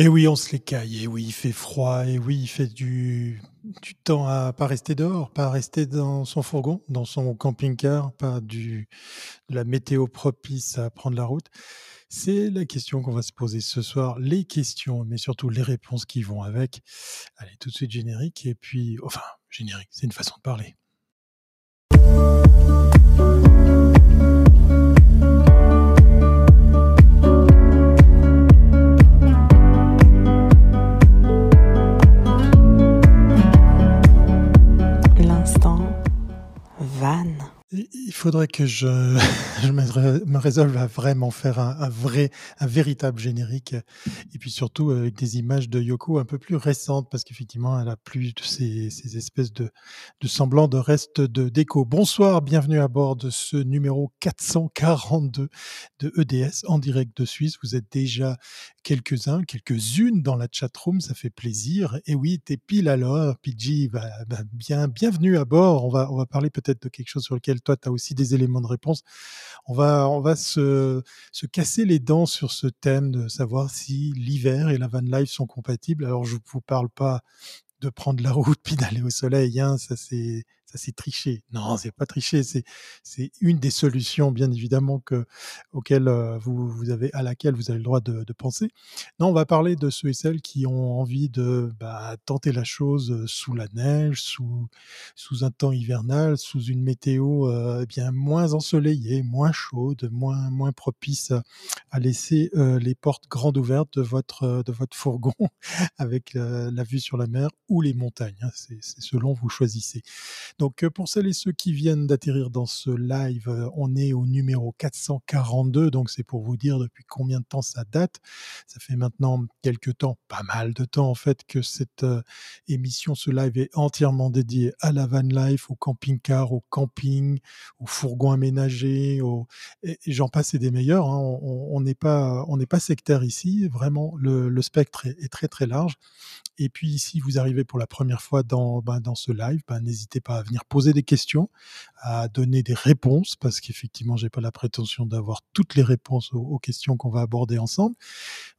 Et oui, on se les caille. Et oui, il fait froid. Et oui, il fait du, du temps à pas rester dehors, pas rester dans son fourgon, dans son camping-car, pas du, de la météo propice à prendre la route. C'est la question qu'on va se poser ce soir. Les questions, mais surtout les réponses qui vont avec. Allez, tout de suite générique. Et puis, enfin, générique, c'est une façon de parler. Il faudrait que je, me résolve à vraiment faire un, vrai, un véritable générique, et puis surtout avec des images de Yoko un peu plus récentes, parce qu'effectivement, elle a plus de ces, ces espèces de, semblants de restes de déco. Bonsoir, bienvenue à bord de ce numéro 442 de EDS en direct de Suisse. Vous êtes déjà quelques-uns, quelques-unes dans la chatroom, ça fait plaisir. Et oui, t'es pile à l'heure, PG, bah, bien, bienvenue à bord. On va, on va parler peut-être de quelque chose sur lequel toi, tu as aussi des éléments de réponse. On va, on va se, se casser les dents sur ce thème de savoir si l'hiver et la van life sont compatibles. Alors, je ne vous parle pas de prendre la route puis d'aller au soleil, hein, ça c'est ça c'est tricher. Non, c'est pas tricher, c'est c'est une des solutions bien évidemment que auxquelles euh, vous, vous avez à laquelle vous avez le droit de, de, penser. Non, on va parler de ceux et celles qui ont envie de bah, tenter la chose euh, sous la neige, sous sous un temps hivernal, sous une météo euh, bien moins ensoleillée, moins chaude, moins moins propice à laisser euh, les portes grandes ouvertes de votre de votre fourgon avec la vue sur la mer ou les montagnes. Hein. C'est selon vous choisissez. Donc euh, pour celles et ceux qui viennent d'atterrir dans ce live, euh, on est au numéro 442, donc c'est pour vous dire depuis combien de temps ça date. Ça fait maintenant quelques temps, pas mal de temps en fait, que cette euh, émission, ce live est entièrement dédié à la van life, au camping-car, au camping, au fourgon aménagé, au... j'en passe et des meilleurs. Hein. On n'est pas, on pas sectaire ici, vraiment le, spectre est, très très large. Et puis si vous arrivez pour la première fois dans, ben, dans ce live, ben, n'hésitez pas à venir poser des questions, à donner des réponses, parce qu'effectivement, j'ai pas la prétention d'avoir toutes les réponses aux, questions qu'on va aborder ensemble.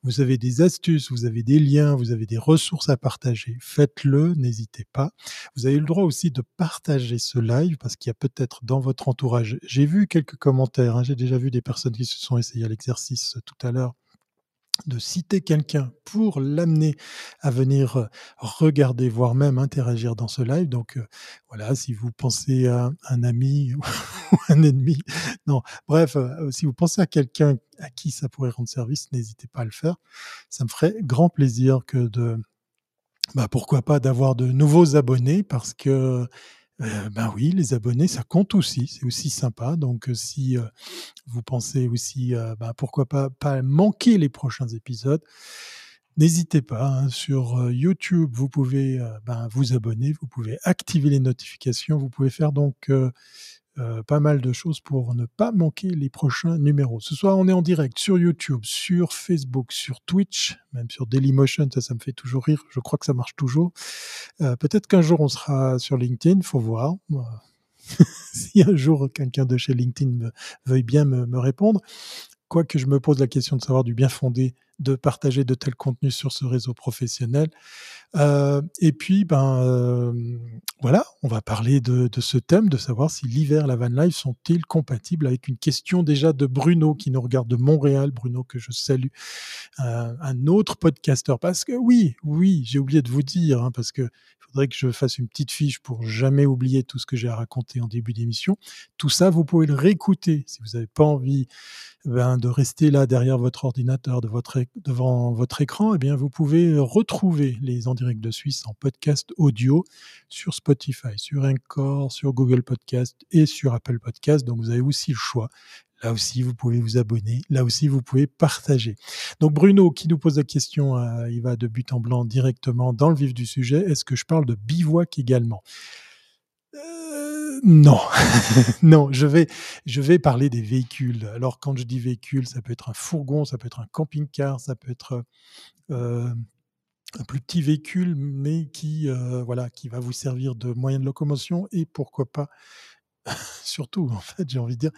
Vous avez des astuces, vous avez des liens, vous avez des ressources à partager. Faites-le, n'hésitez pas. Vous avez le droit aussi de partager ce live, parce qu'il y a peut-être dans votre entourage, j'ai vu quelques commentaires, hein, j'ai déjà vu des personnes qui se sont essayées à l'exercice tout à l'heure de citer quelqu'un pour l'amener à venir regarder, voire même interagir dans ce live. Donc voilà, si vous pensez à un ami ou un ennemi, non, bref, si vous pensez à quelqu'un à qui ça pourrait rendre service, n'hésitez pas à le faire. Ça me ferait grand plaisir que de, bah pourquoi pas d'avoir de nouveaux abonnés parce que ben oui, les abonnés, ça compte aussi, c'est aussi sympa. Donc si vous pensez aussi, ben, pourquoi pas, pas manquer les prochains épisodes, n'hésitez pas. Hein, sur YouTube, vous pouvez ben, vous abonner, vous pouvez activer les notifications, vous pouvez faire donc euh, pas mal de choses pour ne pas manquer les prochains numéros. Ce soir, on est en direct sur YouTube, sur Facebook, sur Twitch, même sur Dailymotion, ça, ça me fait toujours rire. Je crois que ça marche toujours. Euh, peut-être qu'un jour, on sera sur LinkedIn, faut voir. si un jour quelqu'un de chez LinkedIn veuille bien me, me répondre, quoique je me pose la question de savoir du bien fondé de partager de tels contenus sur ce réseau professionnel. Euh, et puis, ben euh, voilà, on va parler de, ce thème, de savoir si l'hiver, la van life sont-ils compatibles avec une question déjà de Bruno qui nous regarde de Montréal, Bruno que je salue, euh, un autre podcasteur. Parce que oui, oui, j'ai oublié de vous dire, hein, parce que il faudrait que je fasse une petite fiche pour jamais oublier tout ce que j'ai à raconter en début d'émission. Tout ça, vous pouvez le réécouter si vous n'avez pas envie ben, de rester là derrière votre ordinateur, de votre devant votre écran, eh bien, vous pouvez retrouver les En Direct de Suisse en podcast audio sur Spotify, sur Encore, sur Google Podcast et sur Apple Podcast. Donc, vous avez aussi le choix. Là aussi, vous pouvez vous abonner. Là aussi, vous pouvez partager. Donc, Bruno, qui nous pose la question, euh, il va de but en blanc directement dans le vif du sujet. Est-ce que je parle de bivouac également? Non, non, je vais, je vais parler des véhicules. Alors, quand je dis véhicule, ça peut être un fourgon, ça peut être un camping-car, ça peut être euh, un plus petit véhicule, mais qui, euh, voilà, qui va vous servir de moyen de locomotion et pourquoi pas, surtout, en fait, j'ai envie de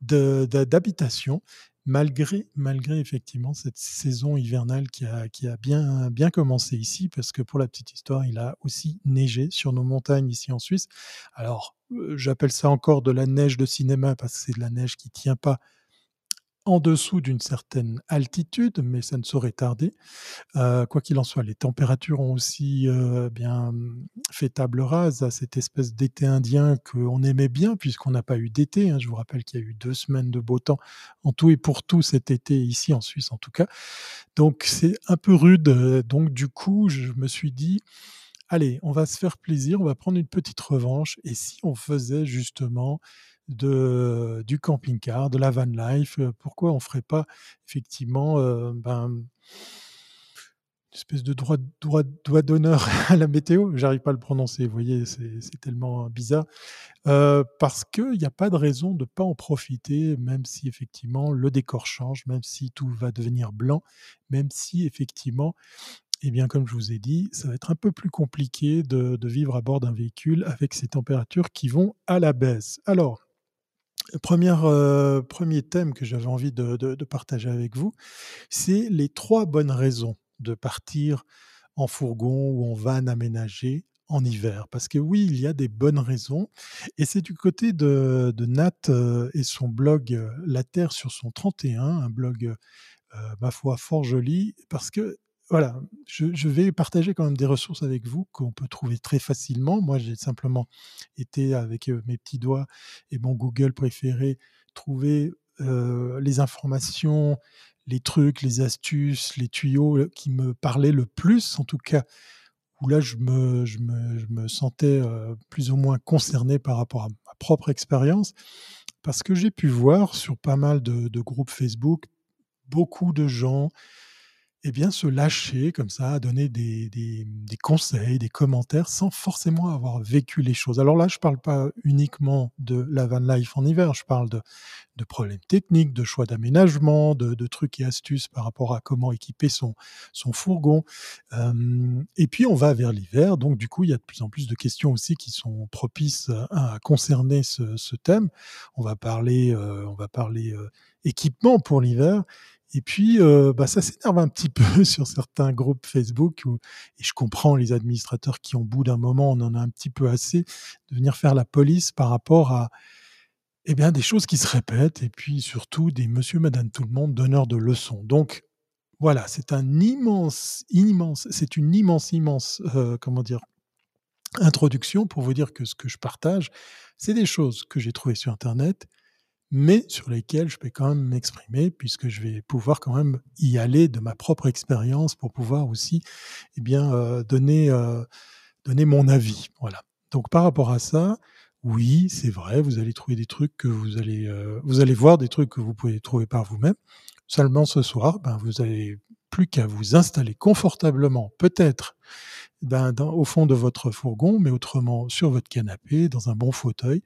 dire, d'habitation. Malgré, malgré effectivement cette saison hivernale qui a, qui a bien, bien commencé ici, parce que pour la petite histoire, il a aussi neigé sur nos montagnes ici en Suisse. Alors, euh, j'appelle ça encore de la neige de cinéma parce que c'est de la neige qui tient pas en dessous d'une certaine altitude, mais ça ne saurait tarder. Euh, quoi qu'il en soit, les températures ont aussi euh, bien fait table rase à cette espèce d'été indien qu'on aimait bien, puisqu'on n'a pas eu d'été. Hein. Je vous rappelle qu'il y a eu deux semaines de beau temps en tout et pour tout cet été, ici en Suisse en tout cas. Donc c'est un peu rude. Donc du coup, je me suis dit, allez, on va se faire plaisir, on va prendre une petite revanche. Et si on faisait justement de, du camping-car, de la van life, pourquoi on ne ferait pas effectivement ben, une espèce de droit, droit, droit d'honneur à la météo? J'arrive pas à le prononcer, vous voyez, c'est tellement bizarre. Euh, parce qu'il n'y a pas de raison de ne pas en profiter, même si effectivement le décor change, même si tout va devenir blanc, même si effectivement eh bien, comme je vous ai dit, ça va être un peu plus compliqué de, de vivre à bord d'un véhicule avec ces températures qui vont à la baisse. Alors, Première, euh, premier thème que j'avais envie de, partager avec vous, c'est les trois bonnes raisons de partir en fourgon ou en van aménagé en hiver. Parce que oui, il y a des bonnes raisons. Et c'est du côté de, Nat euh, et son blog euh, La Terre sur son 31, un blog, ma foi, fort joli, parce que voilà, je, vais partager quand même des ressources avec vous qu'on peut trouver très facilement. Moi, j'ai simplement été avec mes petits doigts et mon Google préféré trouver les informations, les trucs, les astuces, les tuyaux qui me parlaient le plus, en tout cas, où là, je me, je me, sentais plus ou moins concerné par rapport à ma propre expérience, parce que j'ai pu voir sur pas mal de groupes Facebook beaucoup de gens eh bien, se lâcher comme ça, donner des, des, des, conseils, des commentaires, sans forcément avoir vécu les choses. Alors là, je ne parle pas uniquement de la van life en hiver, je parle de, de problèmes techniques, de choix d'aménagement, de, de, trucs et astuces par rapport à comment équiper son, son fourgon. Euh, et puis, on va vers l'hiver, donc du coup, il y a de plus en plus de questions aussi qui sont propices à, concerner ce, ce, thème. On va parler, euh, on va parler euh, équipement pour l'hiver. Et puis, euh, bah, ça s'énerve un petit peu sur certains groupes Facebook et je comprends les administrateurs qui, au bout d'un moment, on en a un petit peu assez de venir faire la police par rapport à eh bien, des choses qui se répètent et puis surtout des monsieur, madame, tout le monde donneurs de leçons. Donc, voilà, c'est un immense, immense, c'est une immense, immense, euh, comment dire, introduction pour vous dire que ce que je partage, c'est des choses que j'ai trouvées sur Internet, mais sur lesquels je peux quand même m'exprimer puisque je vais pouvoir quand même y aller de ma propre expérience pour pouvoir aussi eh bien, euh, donner, euh, donner mon avis. Voilà. Donc par rapport à ça, oui, c'est vrai, vous allez trouver des trucs que vous allez, euh, vous allez voir des trucs que vous pouvez trouver par vous-même. Seulement ce soir, ben, vous n'avez plus qu'à vous installer confortablement, peut-être ben, au fond de votre fourgon, mais autrement sur votre canapé, dans un bon fauteuil.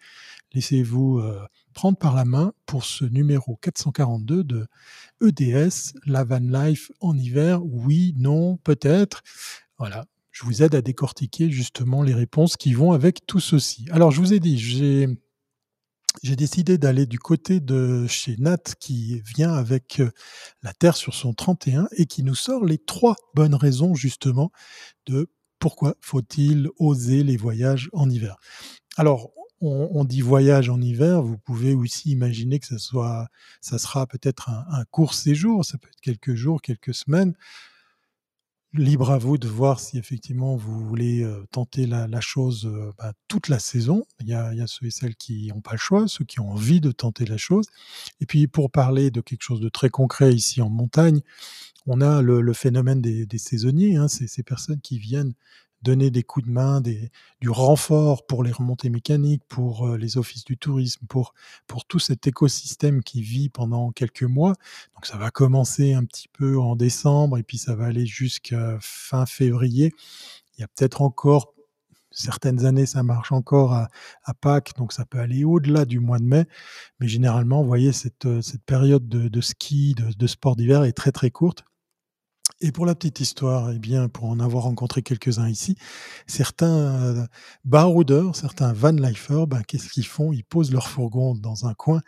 Laissez-vous prendre par la main pour ce numéro 442 de EDS, la van life en hiver, oui, non, peut-être. Voilà, je vous aide à décortiquer justement les réponses qui vont avec tout ceci. Alors, je vous ai dit, j'ai j'ai décidé d'aller du côté de chez Nat qui vient avec la Terre sur son 31 et qui nous sort les trois bonnes raisons justement de pourquoi faut-il oser les voyages en hiver. Alors, on, dit voyage en hiver, vous pouvez aussi imaginer que ça soit, ça sera peut-être un, court séjour, ça peut être quelques jours, quelques semaines. Libre à vous de voir si effectivement vous voulez euh, tenter la, chose euh, bah, toute la saison. Il y, a, ceux et celles qui n'ont pas le choix, ceux qui ont envie de tenter la chose. Et puis pour parler de quelque chose de très concret ici en montagne, on a le, phénomène des, saisonniers, hein, c'est ces personnes qui viennent donner des coups de main, du renfort pour les remontées mécaniques, pour euh, les offices du tourisme, pour, pour tout cet écosystème qui vit pendant quelques mois. Donc ça va commencer un petit peu en décembre et puis ça va aller jusqu'à fin février. Il y a peut-être encore certaines années, ça marche encore à, Pâques, donc ça peut aller au-delà du mois de mai. Mais généralement, vous voyez, cette, cette période de, ski, de, de sport d'hiver est très très courte. Et pour la petite histoire, eh bien, pour en avoir rencontré quelques-uns ici, certains euh, baroudeurs, certains van lifers, ben, qu'est-ce qu'ils font? Ils posent leur fourgon dans un coin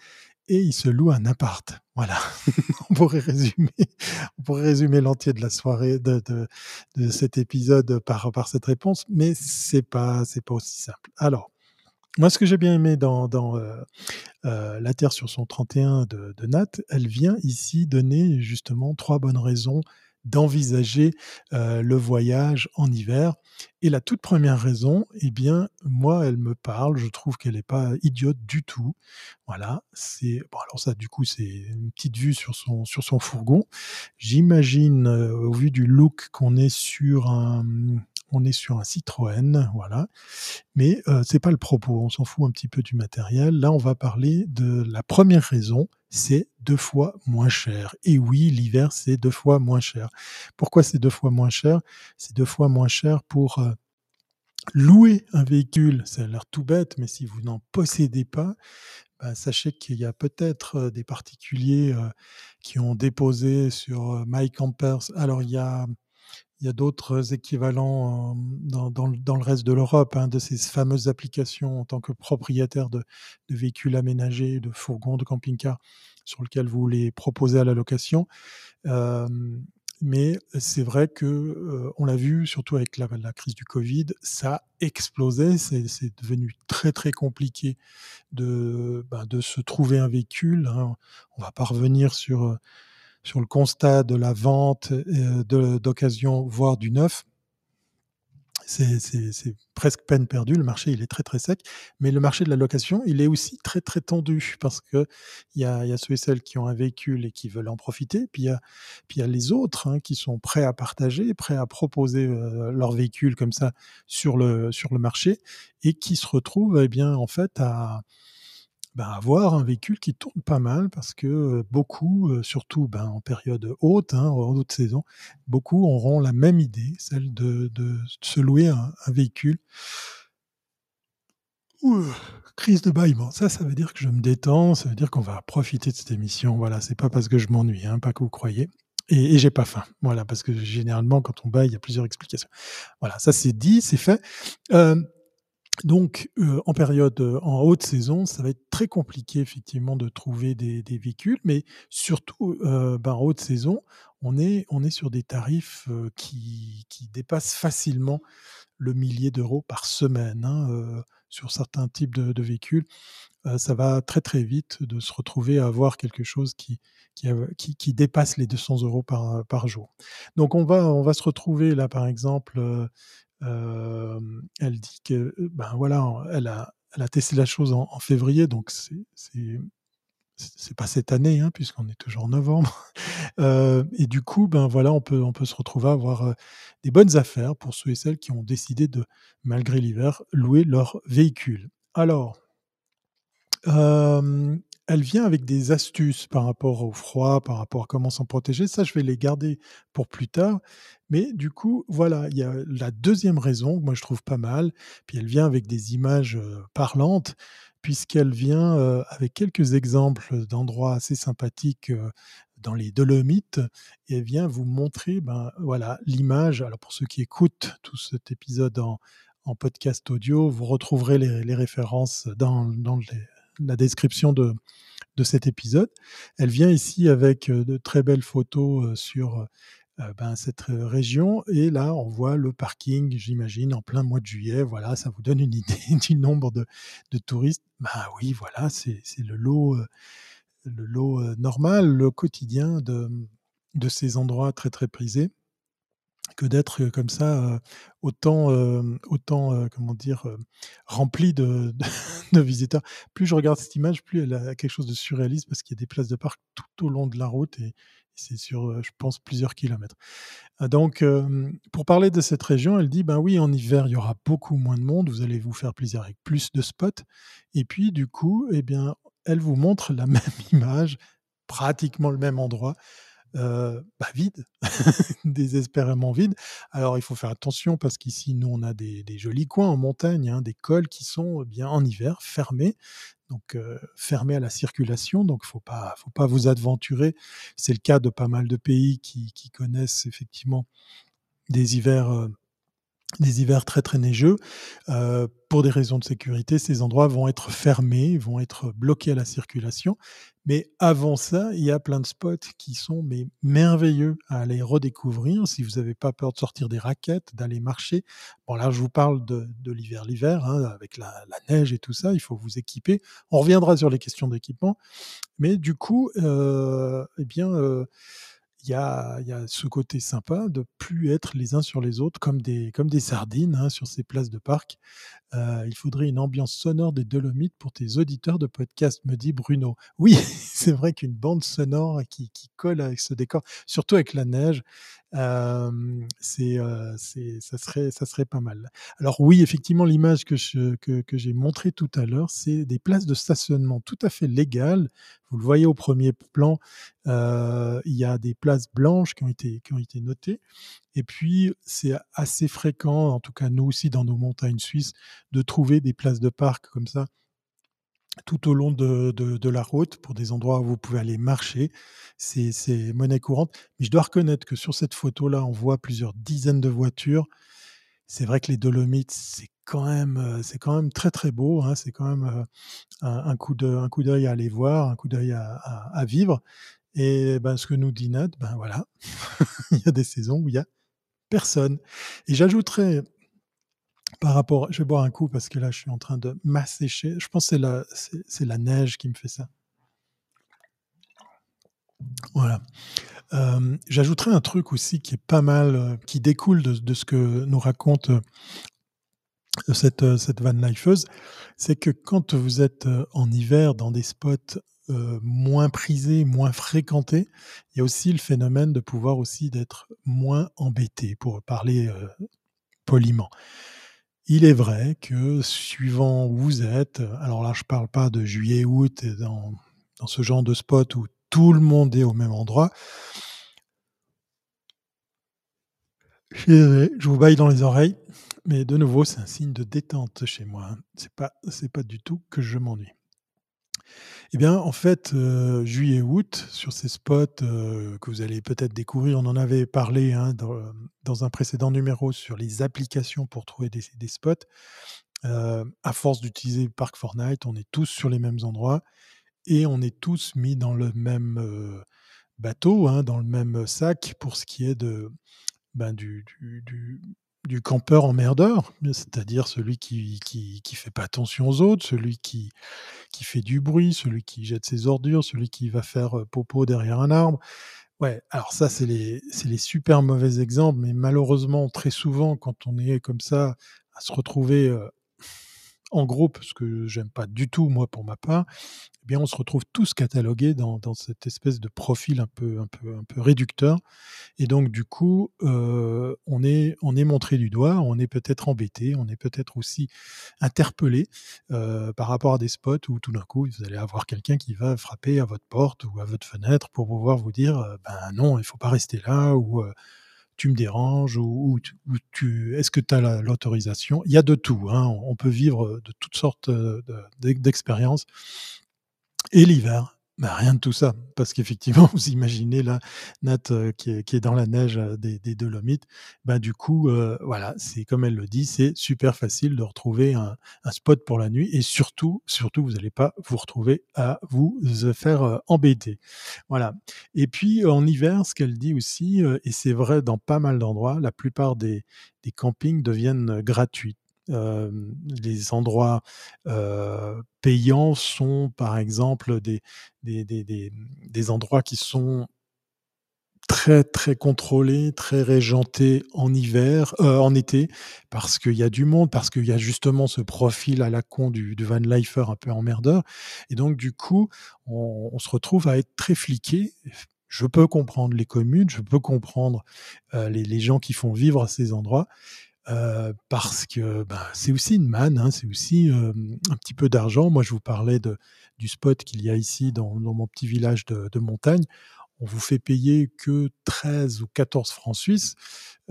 et ils se louent un appart. Voilà, on pourrait résumer, on pourrait résumer l'entier de la soirée de, cet épisode par, cette réponse, mais c'est pas c'est pas aussi simple. Alors, moi, ce que j'ai bien aimé dans, dans euh, euh, La Terre sur son 31 de, de Nat, elle vient ici donner justement trois bonnes raisons d'envisager euh, le voyage en hiver. Et la toute première raison, eh bien, moi, elle me parle. Je trouve qu'elle n'est pas idiote du tout. Voilà, c'est bon. Alors ça, du coup, c'est une petite vue sur son sur son fourgon. J'imagine, euh, au vu du look, qu'on est sur un on est sur un Citroën, voilà. Mais euh, c'est pas le propos, on s'en fout un petit peu du matériel. Là, on va parler de la première raison, c'est deux fois moins cher. Et oui, l'hiver, c'est deux fois moins cher. Pourquoi c'est deux fois moins cher? C'est deux fois moins cher pour euh, louer un véhicule. Ça a l'air tout bête, mais si vous n'en possédez pas, bah, sachez qu'il y a peut-être euh, des particuliers euh, qui ont déposé sur My Campers. Alors, il y a il y a d'autres équivalents dans, dans, le reste de l'Europe, hein, de ces fameuses applications en tant que propriétaire de, véhicules aménagés, de fourgons, de camping-cars, sur lesquels vous les proposez à la location. Euh, mais c'est vrai que euh, on l'a vu, surtout avec la, crise du Covid, ça a explosé. C'est devenu très très compliqué de, ben, de se trouver un véhicule. Hein. On va pas revenir sur sur le constat de la vente euh, d'occasion, voire du neuf, c'est presque peine perdue. Le marché, il est très très sec. Mais le marché de la location, il est aussi très très tendu parce que il y a, ceux et celles qui ont un véhicule et qui veulent en profiter. Puis il y a, puis il y a les autres hein, qui sont prêts à partager, prêts à proposer euh, leur véhicule comme ça sur le sur le marché et qui se retrouvent eh bien en fait à ben, avoir un véhicule qui tourne pas mal parce que beaucoup, surtout ben, en période haute, hein, en haute saison, beaucoup auront la même idée, celle de, de se louer un, véhicule. Ouh, crise de bâillement. Ça, ça veut dire que je me détends, ça veut dire qu'on va profiter de cette émission. Voilà, c'est pas parce que je m'ennuie, hein, pas que vous croyez. Et, et j'ai pas faim. Voilà, parce que généralement, quand on baille, il y a plusieurs explications. Voilà, ça c'est dit, c'est fait. Euh, donc, euh, en période, euh, en haute saison, ça va être très compliqué effectivement de trouver des, des véhicules, mais surtout, euh, ben, en haute saison, on est, on est sur des tarifs euh, qui, qui, dépassent facilement le millier d'euros par semaine hein, euh, sur certains types de, de véhicules. ça va très très vite de se retrouver à avoir quelque chose qui, qui, qui, qui dépasse les 200 euros par, par jour. Donc, on va, on va se retrouver là, par exemple, elle dit que, ben voilà, elle a, testé la chose en, février, donc c'est c'est pas cette année, hein, puisqu'on est toujours en novembre. Et du coup, ben voilà, on peut, on peut se retrouver à avoir des bonnes affaires pour ceux et celles qui ont décidé de, malgré l'hiver, louer leur véhicule. Alors, elle vient avec des astuces par rapport au froid, par rapport à comment s'en protéger. Ça, je vais les garder pour plus tard. Mais du coup, voilà, il y a la deuxième raison que moi je trouve pas mal. Puis elle vient avec des images parlantes, puisqu'elle vient avec quelques exemples d'endroits assez sympathiques dans les Dolomites. Et elle vient vous montrer, ben voilà, l'image. Alors pour ceux qui écoutent tout cet épisode en, en podcast audio, vous retrouverez les, références dans, dans les, la description de, de cet épisode. Elle vient ici avec de très belles photos sur ben, cette région. Et là, on voit le parking, j'imagine, en plein mois de juillet. Voilà, ça vous donne une idée du nombre de, de touristes. Ben oui, voilà, c'est le lot, le lot normal, le quotidien de, de ces endroits très, très prisés que d'être comme ça autant autant comment dire rempli de, visiteurs. Plus je regarde cette image, plus elle a quelque chose de surréaliste parce qu'il y a des places de parc tout au long de la route et, c'est sur je pense plusieurs kilomètres. Donc pour parler de cette région, elle dit ben oui en hiver il y aura beaucoup moins de monde, vous allez vous faire plaisir avec plus de spots et puis du coup eh bien elle vous montre la même image, pratiquement le même endroit euh, bah, vide, désespérément vide. Alors il faut faire attention parce qu'ici nous on a des, jolis coins en montagne, hein, des cols qui sont eh bien en hiver fermés, donc euh, fermés à la circulation. Donc faut pas, faut pas vous aventurer. C'est le cas de pas mal de pays qui, qui connaissent effectivement des hivers euh, des hivers très très neigeux, euh, pour des raisons de sécurité, ces endroits vont être fermés, vont être bloqués à la circulation. Mais avant ça, il y a plein de spots qui sont merveilleux à aller redécouvrir si vous n'avez pas peur de sortir des raquettes, d'aller marcher. Bon là, je vous parle de, l'hiver, l'hiver, hein, avec la, la, neige et tout ça, il faut vous équiper. On reviendra sur les questions d'équipement, mais du coup, euh, eh bien. Euh, il y a, ce côté sympa de plus être les uns sur les autres comme des, sardines hein, sur ces places de parc. Euh, il faudrait une ambiance sonore des Dolomites pour tes auditeurs de podcast, me dit Bruno. Oui, c'est vrai qu'une bande sonore qui, colle avec ce décor, surtout avec la neige, c'est, euh, ça, serait, ça serait pas mal. Alors oui, effectivement, l'image que, je, que, que j'ai montrée tout à l'heure, c'est des places de stationnement tout à fait légales. Vous le voyez au premier plan, il y a des places blanches qui ont été, qui ont été notées. Et puis, c'est assez fréquent, en tout cas nous aussi dans nos montagnes suisses, de trouver des places de parc comme ça tout au long de, de, de, la route pour des endroits où vous pouvez aller marcher. C'est monnaie courante. Mais je dois reconnaître que sur cette photo-là, on voit plusieurs dizaines de voitures. C'est vrai que les Dolomites, c'est quand même, c'est quand même très très beau. Hein. C'est quand même un, un coup d'œil à aller voir, un coup d'œil à, à, à, vivre. Et ben, ce que nous dit Nat, ben voilà, il y a des saisons où il y a personne. Et j'ajouterais par rapport, je vais boire un coup parce que là, je suis en train de m'assécher. Je pense que c'est la, neige qui me fait ça. Voilà. Euh, j'ajouterai un truc aussi qui est pas mal, euh, qui découle de, ce que nous raconte euh, cette, cette van lifeuse, c'est que quand vous êtes en hiver dans des spots euh, moins prisés, moins fréquentés, il y a aussi le phénomène de pouvoir aussi d'être moins embêté, pour parler euh, poliment. Il est vrai que suivant où vous êtes, alors là je parle pas de juillet-août dans, dans ce genre de spot où tout le monde est au même endroit, je vous baille dans les oreilles, mais de nouveau, c'est un signe de détente chez moi. C'est pas, c'est pas du tout que je m'ennuie. Eh bien, en fait, euh, juillet-août, sur ces spots euh, que vous allez peut-être découvrir, on en avait parlé hein, dans, dans, un précédent numéro sur les applications pour trouver des, spots. Euh, à force d'utiliser Park Fortnite, on est tous sur les mêmes endroits et on est tous mis dans le même euh, bateau, hein, dans le même sac pour ce qui est de, ben, du, du du campeur emmerdeur, c'est-à-dire celui qui, qui, qui fait pas attention aux autres, celui qui, qui fait du bruit, celui qui jette ses ordures, celui qui va faire euh, popo derrière un arbre. Ouais, alors ça, c'est les, les super mauvais exemples, mais malheureusement, très souvent, quand on est comme ça, à se retrouver euh, en groupe, ce que j'aime pas du tout, moi, pour ma part, eh bien, on se retrouve tous catalogués dans, dans, cette espèce de profil un peu, un peu, un peu réducteur. Et donc, du coup, euh, on, est, on est montré du doigt, on est peut-être embêté, on est peut-être aussi interpellé euh, par rapport à des spots où tout d'un coup, vous allez avoir quelqu'un qui va frapper à votre porte ou à votre fenêtre pour pouvoir vous dire, euh, ben non, il faut pas rester là ou euh, tu me déranges ou, tu, est-ce que tu as l'autorisation? Il y a de tout. Hein. On peut vivre de toutes sortes d'expériences. Et l'hiver, bah, rien de tout ça, parce qu'effectivement, vous imaginez là, Nat euh, qui, est, dans la neige euh, des, des Dolomites, bah, du coup, euh, voilà, c'est comme elle le dit, c'est super facile de retrouver un, un, spot pour la nuit, et surtout, surtout, vous n'allez pas vous retrouver à vous faire embêter. Voilà. Et puis en hiver, ce qu'elle dit aussi, et c'est vrai dans pas mal d'endroits, la plupart des, des campings deviennent gratuits les endroits payants sont par exemple des, des, des, des, endroits qui sont très très contrôlés, très régentés en hiver, en été, parce qu'il y a du monde, parce qu'il y a justement ce profil à la con du, du van lifer un peu emmerdeur, et donc du coup, on, se retrouve à être très fliqué. Je peux comprendre les communes, je peux comprendre les, les gens qui font vivre ces endroits, euh, parce que bah, c'est aussi une manne, hein, c'est aussi euh, un petit peu d'argent. Moi, je vous parlais de, du spot qu'il y a ici dans, dans mon petit village de, de, montagne. On vous fait payer que 13 ou 14 francs suisses.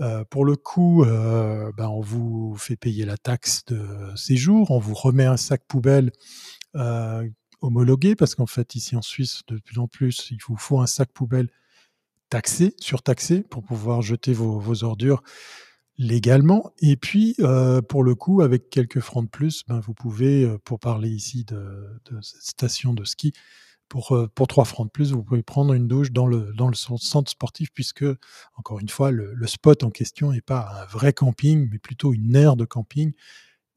Euh, pour le coup, bah, on vous fait payer la taxe de séjour, on vous remet un sac poubelle homologué, parce qu'en fait, ici en Suisse, de plus en plus, il vous faut un sac poubelle taxé, surtaxé, pour pouvoir jeter vos, vos ordures légalement et puis, heu, pour le coup, avec quelques francs de plus, ben, vous pouvez, heu, pour parler ici de de cette station de ski, pour, heu, pour 3 francs de plus, vous pouvez prendre une douche dans le dans le cen centre sportif puisque, encore une fois, le le spot en question est pas un vrai camping, mais plutôt une aire de camping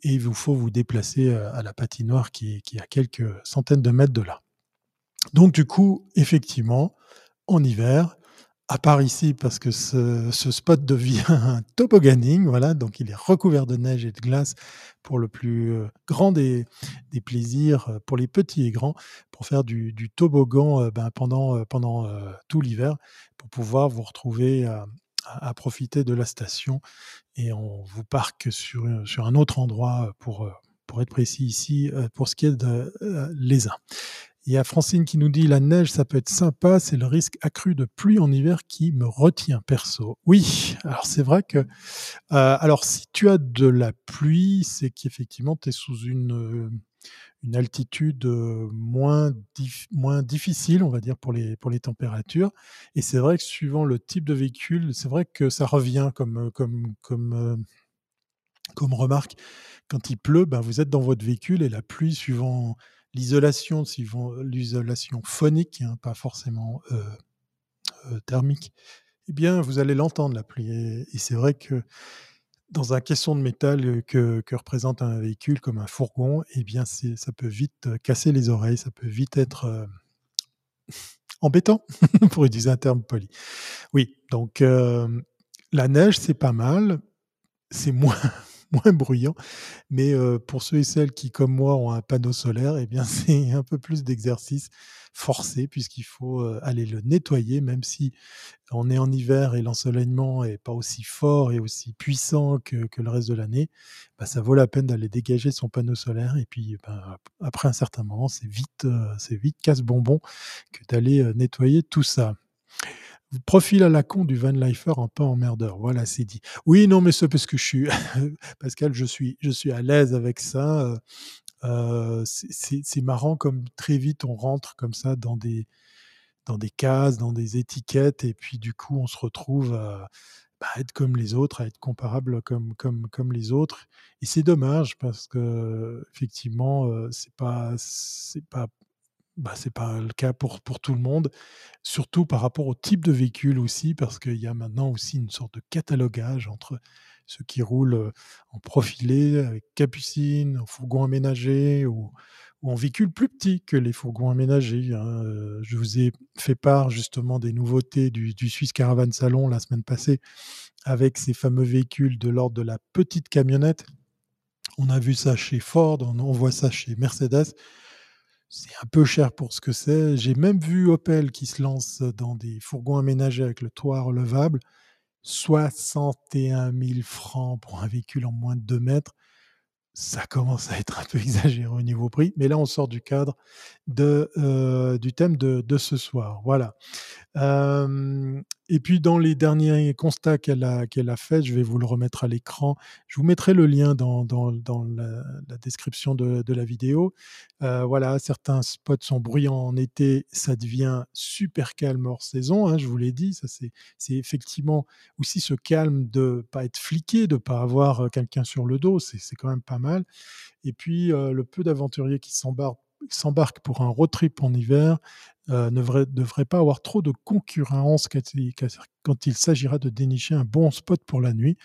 et il vous faut vous déplacer, heu, à la patinoire qui qui est à quelques centaines de mètres de là. Donc du coup, effectivement, en hiver, à part ici parce que ce ce spot devient un tobogganing, voilà, donc il est recouvert de neige et de glace pour le plus, heu, grand des des plaisirs, heu, pour les petits et grands, pour faire du du toboggan, heu, ben, pendant, pendant, tout l'hiver, pour pouvoir vous retrouver à à profiter de la station et on vous parque sur, sur un autre endroit, pour, pour être précis ici, pour ce qui est de, heu, l'Aisin. Il y a Francine qui nous dit: «La neige, ça peut être sympa, c'est le risque accru de pluie en hiver qui me retient perso». Oui, alors c'est vrai que, heu, alors si tu as de la pluie, c'est qu'effectivement tu es sous une, heu, une altitude, heu, moins moins difficile, on va dire, pour les pour les températures et c'est vrai que suivant le type de véhicule, c'est vrai que ça revient comme, comme comme, comme remarque. Quand il pleut, ben, vous êtes dans votre véhicule et la pluie suivant l'isolation, l'isolation phonique, hein, pas forcément, heu heu, thermique, eh bien, vous allez l'entendre la pluie et c'est vrai que dans un caisson de métal, heu, que représente un véhicule comme un fourgon, eh bien, ça peut vite, casser les oreilles, ça peut vite être, embêtant, pour utiliser un terme poli. Oui, donc la neige, c'est pas mal, c'est moins moins bruyant, mais heu, pour ceux et celles qui, comme moi, ont un panneau solaire, eh bien, c'est un peu plus d'exercice forcé puisqu'il faut, heu, aller le nettoyer même si on est en hiver et l'ensoleillement est pas aussi fort et aussi puissant que le reste de l'année, bah, ça vaut la peine d'aller dégager son panneau solaire et puis, ap après un certain moment, c'est vite, heu, c'est vite casse-bonbon que d'aller, nettoyer tout ça. Profil à la con du van lifer un peu emmerdeur, voilà, c'est dit. Oui, non, mais c'est parce que je suis Pascal, je suis je suis à l'aise avec ça, heu heu, c'est marrant comme très vite on rentre comme ça dans des dans des cases, dans des étiquettes et puis du coup on se retrouve à, bah, être comme les autres, à être comparable comme comme comme les autres. Et c'est dommage parce qu'effectivement, heu, c'est pas c'est pas bah, c'est pas le cas pour pour tout le monde, surtout par rapport au type de véhicule aussi, parce qu'il y a maintenant aussi une sorte de catalogage entre ceux qui roulent, en profilé avec capucine, en fourgon aménagé ou en véhicule plus petit que les fourgons aménagés, hein, je vous ai fait part justement des nouveautés du du Swiss Caravan Salon la semaine passée, avec ces fameux véhicules de l'ordre de la petite camionnette. On a vu ça chez Ford, on voit ça chez Mercedes. C'est un peu cher pour ce que c'est. J'ai même vu Opel qui se lance dans des fourgons aménagés avec le toit relevable. 61 000 francs pour un véhicule en moins de 2 mètres. Ça commence à être un peu exagéré au niveau prix, mais là on sort du cadre heu, du thème de ce soir, voilà. Et puis dans les derniers constats qu'elle a qu'elle a fait, je vais vous le remettre à l'écran. Je vous mettrai le lien dans dans dans la description de de la vidéo. Heu, voilà, certains spots sont bruyants en été, ça devient super calme hors saison, hein, je vous l'ai dit, ça c'est c'est effectivement aussi ce calme de pas être fliqué, de pas avoir, heu, quelqu'un sur le dos, c'est c'est quand même pas mal et puis, heu, le peu d'aventuriers qui s'embarquent s'embarquent pour un road trip en hiver, heu, ne vrait devrait pas avoir trop de concurrence quand il s'agira de dénicher un bon spot pour la nuit.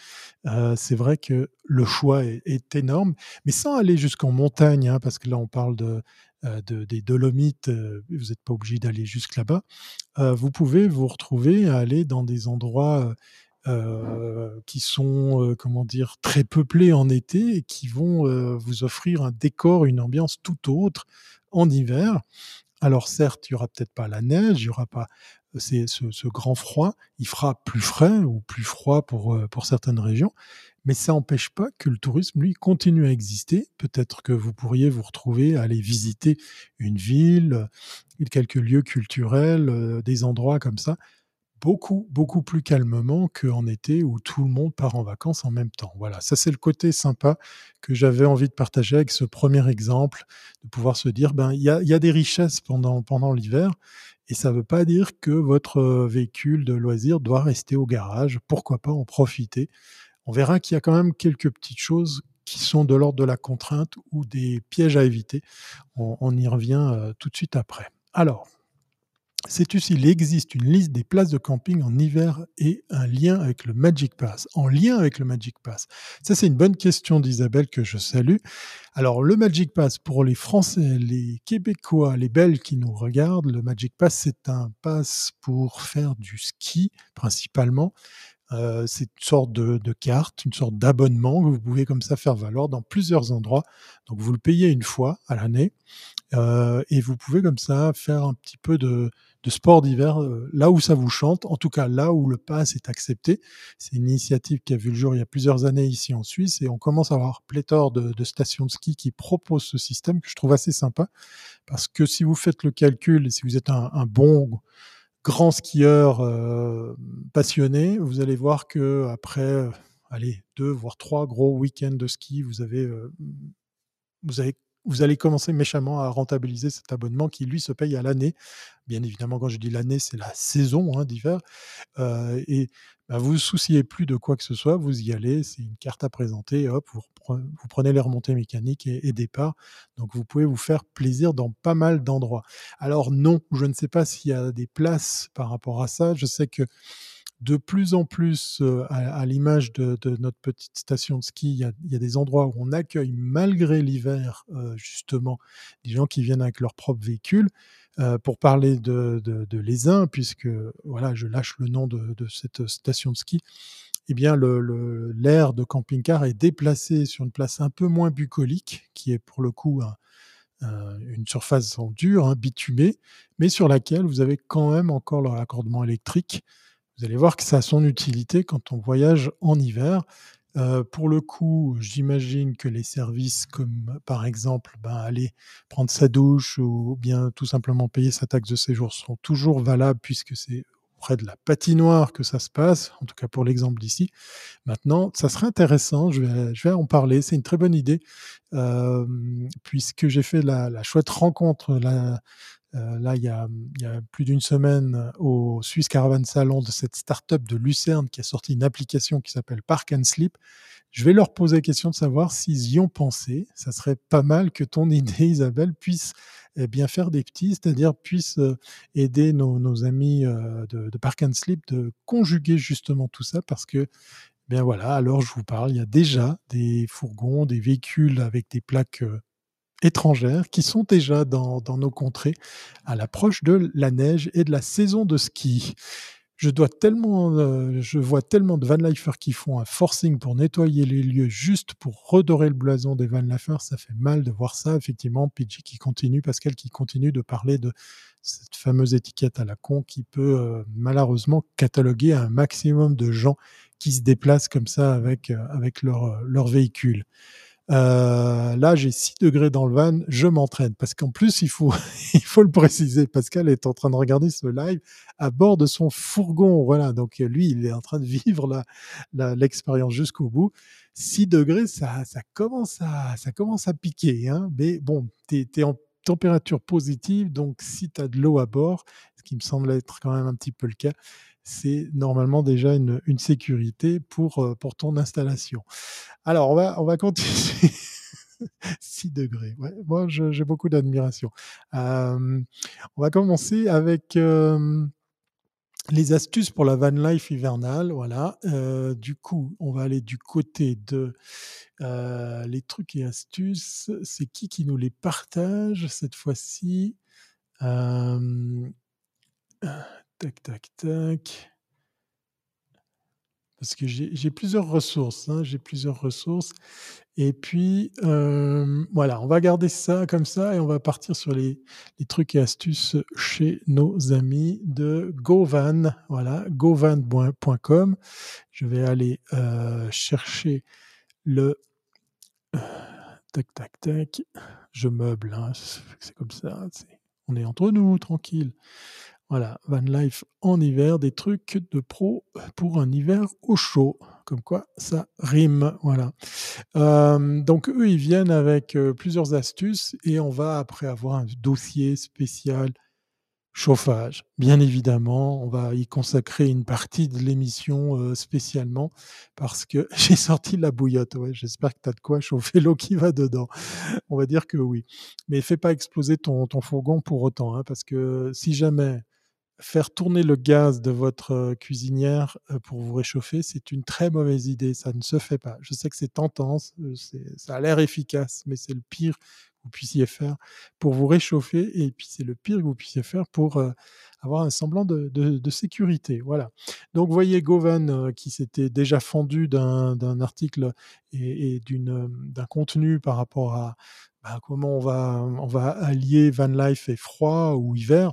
Heu, c'est vrai que le choix est énorme, mais sans aller jusqu'en montagne, hein, parce que là on parle de, de des Dolomites, vous n'êtes pas obligé d'aller jusque là-bas. Vous pouvez vous retrouver à aller dans des endroits, qui sont, comment dire? Très peuplés en été et qui vont, vous offrir un décor, une ambiance tout autre en hiver. Alors certes, il y aura peut-être pas la neige, il y aura pas, ce grand froid. Il fera plus frais ou plus froid pour, pour certaines régions, mais ça empêche pas que le tourisme, lui, continue à exister. Peut-être que vous pourriez vous retrouver à aller visiter une ville, quelques lieux culturels, des endroits comme ça, beaucoup, beaucoup plus calmement qu'en été où tout le monde part en vacances en même temps. Voilà, ça c'est le côté sympa que j'avais envie de partager avec ce premier exemple, de pouvoir se dire: «Ben, il y a des richesses pendant pendant l'hiver et ça veut pas dire que votre, heu, véhicule de loisir doit rester au garage. Pourquoi pas en profiter? On verra qu'il y a quand même quelques petites choses qui sont de l'ordre de la contrainte ou des pièges à éviter. On, y revient euh, tout de suite après. Alors, Sais-tu s'il existe une liste des places de camping en hiver et un lien avec le Magic Pass? En lien avec le Magic Pass? Ça, c'est une bonne question d'Isabelle que je salue. Alors, le Magic Pass, pour les Français, les Québécois, les Belges qui nous regardent, le Magic Pass, c'est un pass pour faire du ski principalement. Euh, c'est une sorte de, de, carte, une sorte d'abonnement que vous pouvez comme ça faire valoir dans plusieurs endroits. Donc, vous le payez une fois à l'année euh, et vous pouvez comme ça faire un petit peu de, de sport d'hiver euh, là où ça vous chante, en tout cas là où le pass est accepté. C'est une initiative qui a vu le jour il y a plusieurs années ici en Suisse et on commence à avoir pléthore de, de stations de ski qui proposent ce système que je trouve assez sympa parce que si vous faites le calcul si vous êtes un, un bon grand skieur euh, passionné, vous allez voir que après, euh, allez, deux voire trois gros week-ends de ski, vous avez, euh, vous avez vous allez commencer méchamment à rentabiliser cet abonnement qui, lui, se paye à l'année. Bien évidemment, quand je dis l'année, c'est la saison hein, d'hiver. Euh, et bah, vous vous souciez plus de quoi que ce soit, vous y allez, c'est une carte à présenter, hop, vous, vous prenez les remontées mécaniques et, et, départ. Donc vous pouvez vous faire plaisir dans pas mal d'endroits. Alors non, je ne sais pas s'il y a des places par rapport à ça. Je sais que de plus en plus, à, l'image de, notre petite station de ski, il y, a, des endroits où on accueille, malgré l'hiver, justement, des gens qui viennent avec leur propre véhicule. pour parler de, de, puisque voilà, je lâche le nom de, cette station de ski, eh bien, l'air de camping-car est déplacé sur une place un peu moins bucolique, qui est pour le coup une surface en dur, hein, bitumée, mais sur laquelle vous avez quand même encore le raccordement électrique vous allez voir que ça a son utilité quand on voyage en hiver. Euh, pour le coup, j'imagine que les services comme par exemple ben, aller prendre sa douche ou bien tout simplement payer sa taxe de séjour sont toujours valables puisque c'est auprès de la patinoire que ça se passe, en tout cas pour l'exemple d'ici. Maintenant, ça serait intéressant, je vais, en parler, c'est une très bonne idée, euh, puisque j'ai fait la, chouette rencontre euh, là, il y, a, plus d'une semaine au Swiss Caravan Salon de cette start-up de Lucerne qui a sorti une application qui s'appelle Park and Sleep. Je vais leur poser la question de savoir s'ils y ont pensé. Ça serait pas mal que ton idée, Isabelle, puisse eh bien faire des petits, c'est-à-dire puisse euh, aider nos, amis euh, de, Park and Sleep de conjuguer justement tout ça parce que eh bien voilà, alors je vous parle, il y a déjà des fourgons, des véhicules avec des plaques étrangères qui sont déjà dans, nos contrées à l'approche de la neige et de la saison de ski. Je, dois tellement, euh, je vois tellement de vanlifers qui font un forcing pour nettoyer les lieux juste pour redorer le blason des vanlifers. Ça fait mal de voir ça. Effectivement, Pidgey qui continue, Pascal qui continue de parler de cette fameuse étiquette à la con qui peut euh, malheureusement cataloguer un maximum de gens qui se déplacent comme ça avec, euh, avec leur, leur véhicule. Euh, là, j'ai 6 degrés dans le van, je m'entraîne. Parce qu'en plus, il faut, il faut le préciser, Pascal est en train de regarder ce live à bord de son fourgon. Voilà, donc lui, il est en train de vivre l'expérience jusqu'au bout. 6 degrés, ça, ça, commence à, ça commence à piquer. Hein. Mais bon, tu en température positive, donc si tu as de l'eau à bord, ce qui me semble être quand même un petit peu le cas, c'est normalement déjà une, une sécurité pour, euh, pour ton installation. Alors, on va, on va continuer. 6 degrés. Ouais, moi, j'ai beaucoup d'admiration. Euh, on va commencer avec euh, les astuces pour la van life hivernale. Voilà. Euh, du coup, on va aller du côté de les trucs et astuces. C'est qui qui nous les partage cette fois-ci? Tac, tac, tac. Parce que j'ai plusieurs ressources, hein, j'ai plusieurs ressources. Et puis, voilà, on va garder ça comme ça et on va partir sur les, trucs et astuces chez nos amis de Govan. Voilà, govan.com. Je vais aller chercher le. tac, tac, tac. Je meuble, hein, c'est comme ça. On est entre nous, tranquille. Voilà, van life en hiver, des trucs de pro pour un hiver au chaud. Comme quoi, ça rime. Voilà. donc, eux, ils viennent avec plusieurs astuces et on va après avoir un dossier spécial chauffage. Bien évidemment, on va y consacrer une partie de l'émission euh, spécialement parce que j'ai sorti la bouillotte. Ouais, j'espère que tu as de quoi chauffer l'eau qui va dedans. On va dire que oui. Mais fais pas exploser ton, ton fourgon pour autant, hein, parce que si jamais faire tourner le gaz de votre cuisinière pour vous réchauffer, c'est une très mauvaise idée. Ça ne se fait pas. Je sais que c'est tentant, ça a l'air efficace, mais c'est le pire vous puissiez faire pour vous réchauffer et puis c'est le pire que vous puissiez faire pour avoir un semblant de, sécurité. Voilà. Donc voyez Govan qui s'était déjà fendu d'un article et, et d'un contenu par rapport à bah, comment on va, on va allier van life et froid ou hiver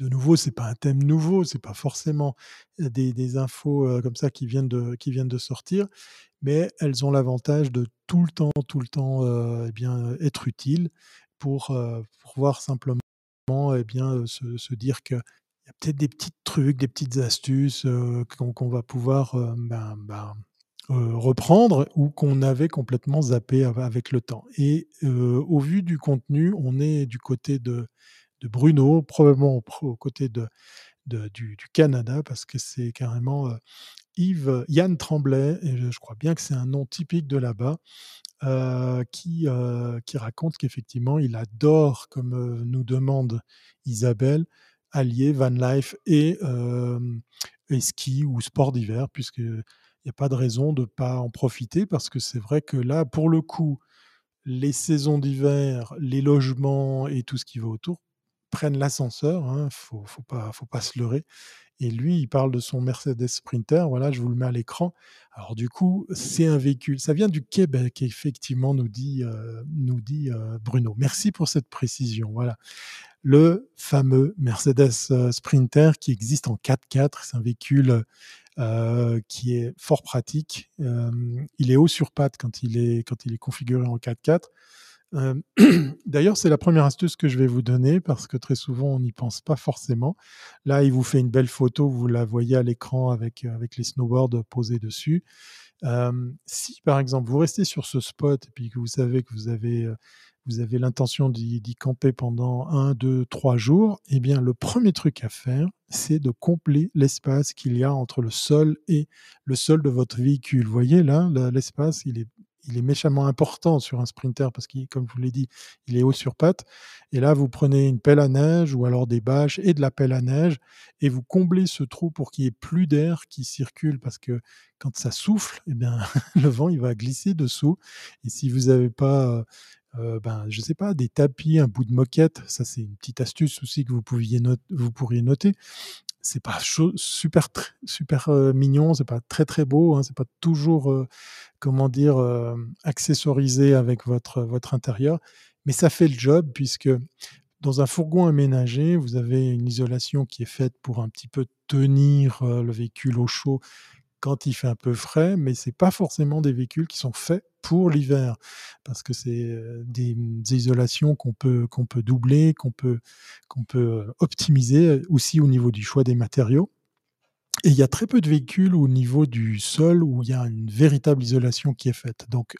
de nouveau, c'est pas un thème nouveau, c'est pas forcément des, infos comme ça qui viennent de, sortir mais elles ont l'avantage de tout le temps, tout le temps eh être utiles pour, euh, pouvoir simplement eh bien, se, dire qu'il y a peut-être des petits trucs, des petites astuces qu'on va pouvoir ben, ben, reprendre ou qu'on avait complètement zappé avec le temps. Et au vu du contenu, on est du côté de, de Bruno, probablement au, côté de, du, Canada, parce que c'est carrément Yves, Yann Tremblay, et je, crois bien que c'est un nom typique de là-bas, euh, qui, euh, qui raconte qu'effectivement, il adore, comme euh, nous demande Isabelle, allier van life et, et ski ou sport d'hiver, puisqu'il n'y a pas de raison de ne pas en profiter, parce que c'est vrai que là, pour le coup, les saisons d'hiver, les logements et tout ce qui va autour prennent l'ascenseur, hein, faut, faut, pas, se leurrer. Et lui, il parle de son Mercedes Sprinter. Voilà, je vous le mets à l'écran. Alors du coup, c'est un véhicule. Ça vient du Québec, effectivement, nous dit, euh, euh, Bruno. Merci pour cette précision. Voilà. Le fameux Mercedes euh, Sprinter qui existe en 4x4. C'est un véhicule qui est fort pratique. il est haut sur patte quand il est, quand il est configuré en 4x4. D'ailleurs, c'est la première astuce que je vais vous donner parce que très souvent, on n'y pense pas forcément. Là, il vous fait une belle photo, vous la voyez à l'écran avec, euh, avec les snowboards posés dessus. si, par exemple, vous restez sur ce spot et puis que vous savez que vous avez, euh, vous avez l'intention d'y camper pendant un, deux, trois jours, eh bien, le premier truc à faire, c'est de combler l'espace qu'il y a entre le sol et le sol de votre véhicule. Vous voyez là, l'espace, il est il est méchamment important sur un sprinter parce qu'il, comme je vous l'ai dit, il est haut sur pattes. Et là, vous prenez une pelle à neige ou alors des bâches et de la pelle à neige et vous comblez ce trou pour qu'il y ait plus d'air qui circule parce que quand ça souffle, eh bien, le vent, il va glisser dessous. Et si vous n'avez pas, ben, je sais pas, des tapis, un bout de moquette, ça c'est une petite astuce aussi que vous, pouviez vous pourriez noter. C'est pas super super euh, mignon, c'est pas très très beau, hein, c'est pas toujours comment dire accessorisé avec votre votre intérieur, mais ça fait le job puisque dans un fourgon aménagé, vous avez une isolation qui est faite pour un petit peu tenir le véhicule au chaud quand il fait un peu frais, mais c'est pas forcément des véhicules qui sont faits pour l'hiver, parce que c'est des, isolations qu'on peut peut doubler, qu'on peut peut optimiser aussi au niveau du choix des matériaux. Et il y a très peu de véhicules au niveau du sol où il y a une véritable isolation qui est faite. Donc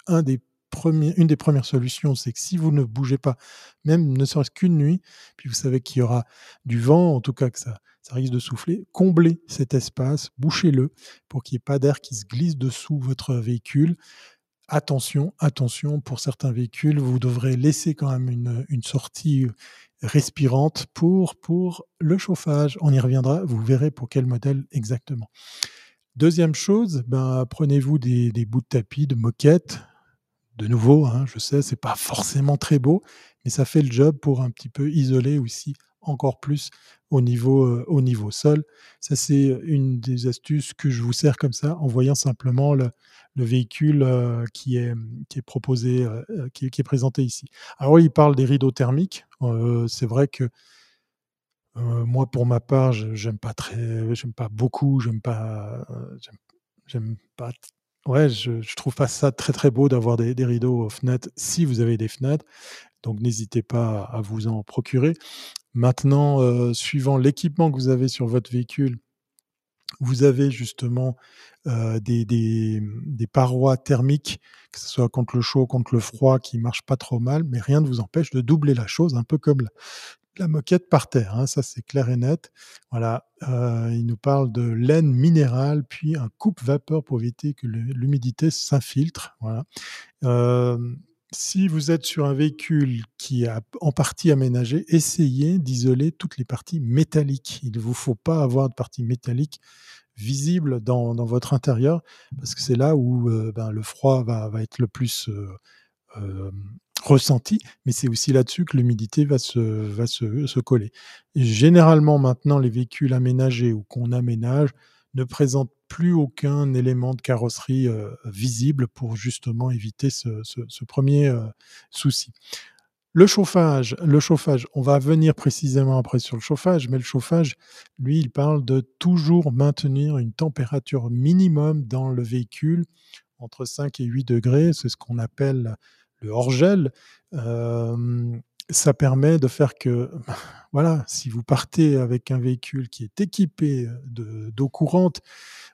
une des premières solutions, c'est que si vous ne bougez pas, même ne serait-ce qu'une nuit, puis vous savez qu'il y aura du vent, en tout cas que ça, ça risque de souffler, comblez cet espace, bouchez-le pour qu'il n'y ait pas d'air qui se glisse dessous votre véhicule. Attention, attention, pour certains véhicules, vous devrez laisser quand même une, sortie respirante pour, pour le chauffage. On y reviendra, vous verrez pour quel modèle exactement. Deuxième chose, ben, prenez-vous des, bouts de tapis, de moquette. De nouveau, hein, je sais, c'est pas forcément très beau, mais ça fait le job pour un petit peu isoler aussi encore plus au niveau, euh, au niveau sol. Ça, c'est une des astuces que je vous sers comme ça, en voyant simplement le, véhicule euh, qui, est, qui est proposé, euh, qui, est présenté ici. Alors il parle des rideaux thermiques. c'est vrai que moi, pour ma part, j'aime pas très, j'aime pas beaucoup, j'aime pas, j'aime pas. Ouais, je, je trouve pas ça très très beau d'avoir des, des rideaux aux fenêtres si vous avez des fenêtres. Donc n'hésitez pas à vous en procurer. Maintenant, euh, suivant l'équipement que vous avez sur votre véhicule, vous avez justement euh, des, des, parois thermiques, que ce soit contre le chaud, contre le froid, qui marchent pas trop mal, mais rien ne vous empêche de doubler la chose, un peu comme la moquette par terre, hein, ça c'est clair et net. Voilà, euh, il nous parle de laine minérale, puis un coupe-vapeur pour éviter que l'humidité s'infiltre. Voilà. Si vous êtes sur un véhicule qui est en partie aménagé, essayez d'isoler toutes les parties métalliques. Il ne vous faut pas avoir de parties métalliques visibles dans, votre intérieur, parce que c'est là où euh, ben, le froid va, être le plus ressenti, mais c'est aussi là-dessus que l'humidité va se, coller. généralement, maintenant, les véhicules aménagés ou qu'on aménage ne présentent plus aucun élément de carrosserie euh, visible pour justement éviter ce, premier euh, souci. Le chauffage, le chauffage, on va venir précisément après sur le chauffage, mais le chauffage, lui, il parle de toujours maintenir une température minimum dans le véhicule entre 5 et 8 degrés, c'est ce qu'on appelle le hors-gel, ça permet de faire que, voilà, si vous partez avec un véhicule qui est équipé d'eau courante,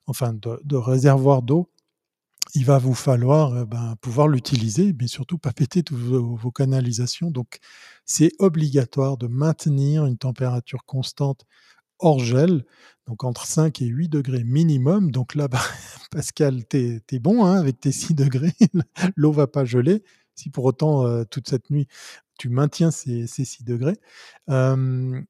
enfin de, réservoir d'eau, il va vous falloir ben, pouvoir l'utiliser, mais surtout pas péter toutes vos, canalisations. Donc, c'est obligatoire de maintenir une température constante hors gel, donc entre 5 et 8 degrés minimum. Donc là, bah, Pascal, tu es, bon hein, avec tes 6 degrés, l'eau va pas geler. Si pour autant, toute cette nuit, tu maintiens ces, 6 degrés.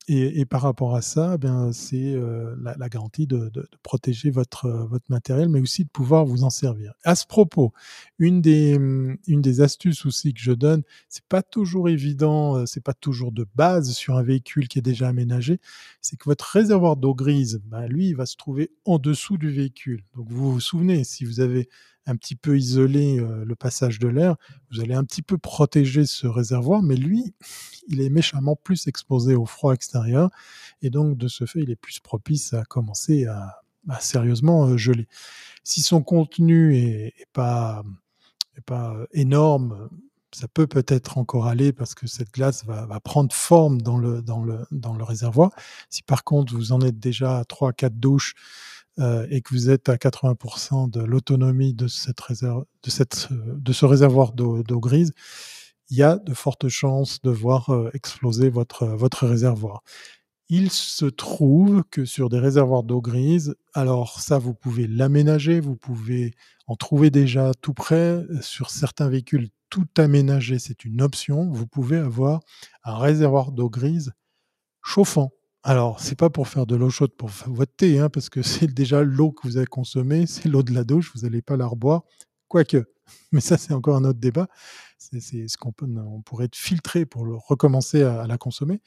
et, par rapport à ça, eh c'est la, garantie de, protéger votre, matériel, mais aussi de pouvoir vous en servir. À ce propos, une des, une des astuces aussi que je donne, c'est pas toujours évident, c'est pas toujours de base sur un véhicule qui est déjà aménagé, c'est que votre réservoir d'eau grise, bah, lui, il va se trouver en dessous du véhicule. Donc vous vous souvenez, si vous avez un petit peu isoler le passage de l'air, vous allez un petit peu protéger ce réservoir, mais lui, il est méchamment plus exposé au froid extérieur, et donc de ce fait, il est plus propice à commencer à, sérieusement geler. Si son contenu est, pas, pas énorme, ça peut peut-être encore aller parce que cette glace va, prendre forme dans le, dans, le, dans le réservoir. Si par contre vous en êtes déjà à 3-4 douches, euh, et que vous êtes à 80% de l'autonomie de, cette réserve, de, cette, de ce réservoir d'eau grise, il y a de fortes chances de voir euh, exploser votre, votre réservoir. Il se trouve que sur des réservoirs d'eau grise, alors ça, vous pouvez l'aménager, vous pouvez en trouver déjà tout près. Sur certains véhicules, tout aménager, c'est une option. Vous pouvez avoir un réservoir d'eau grise chauffant. Alors, c'est pas pour faire de l'eau chaude pour votre thé, hein, parce que c'est déjà l'eau que vous avez consommée, c'est l'eau de la douche, vous n'allez pas la reboire, quoique. Mais ça, c'est encore un autre débat. C'est ce qu'on on pourrait filtrer pour le recommencer à, la consommer.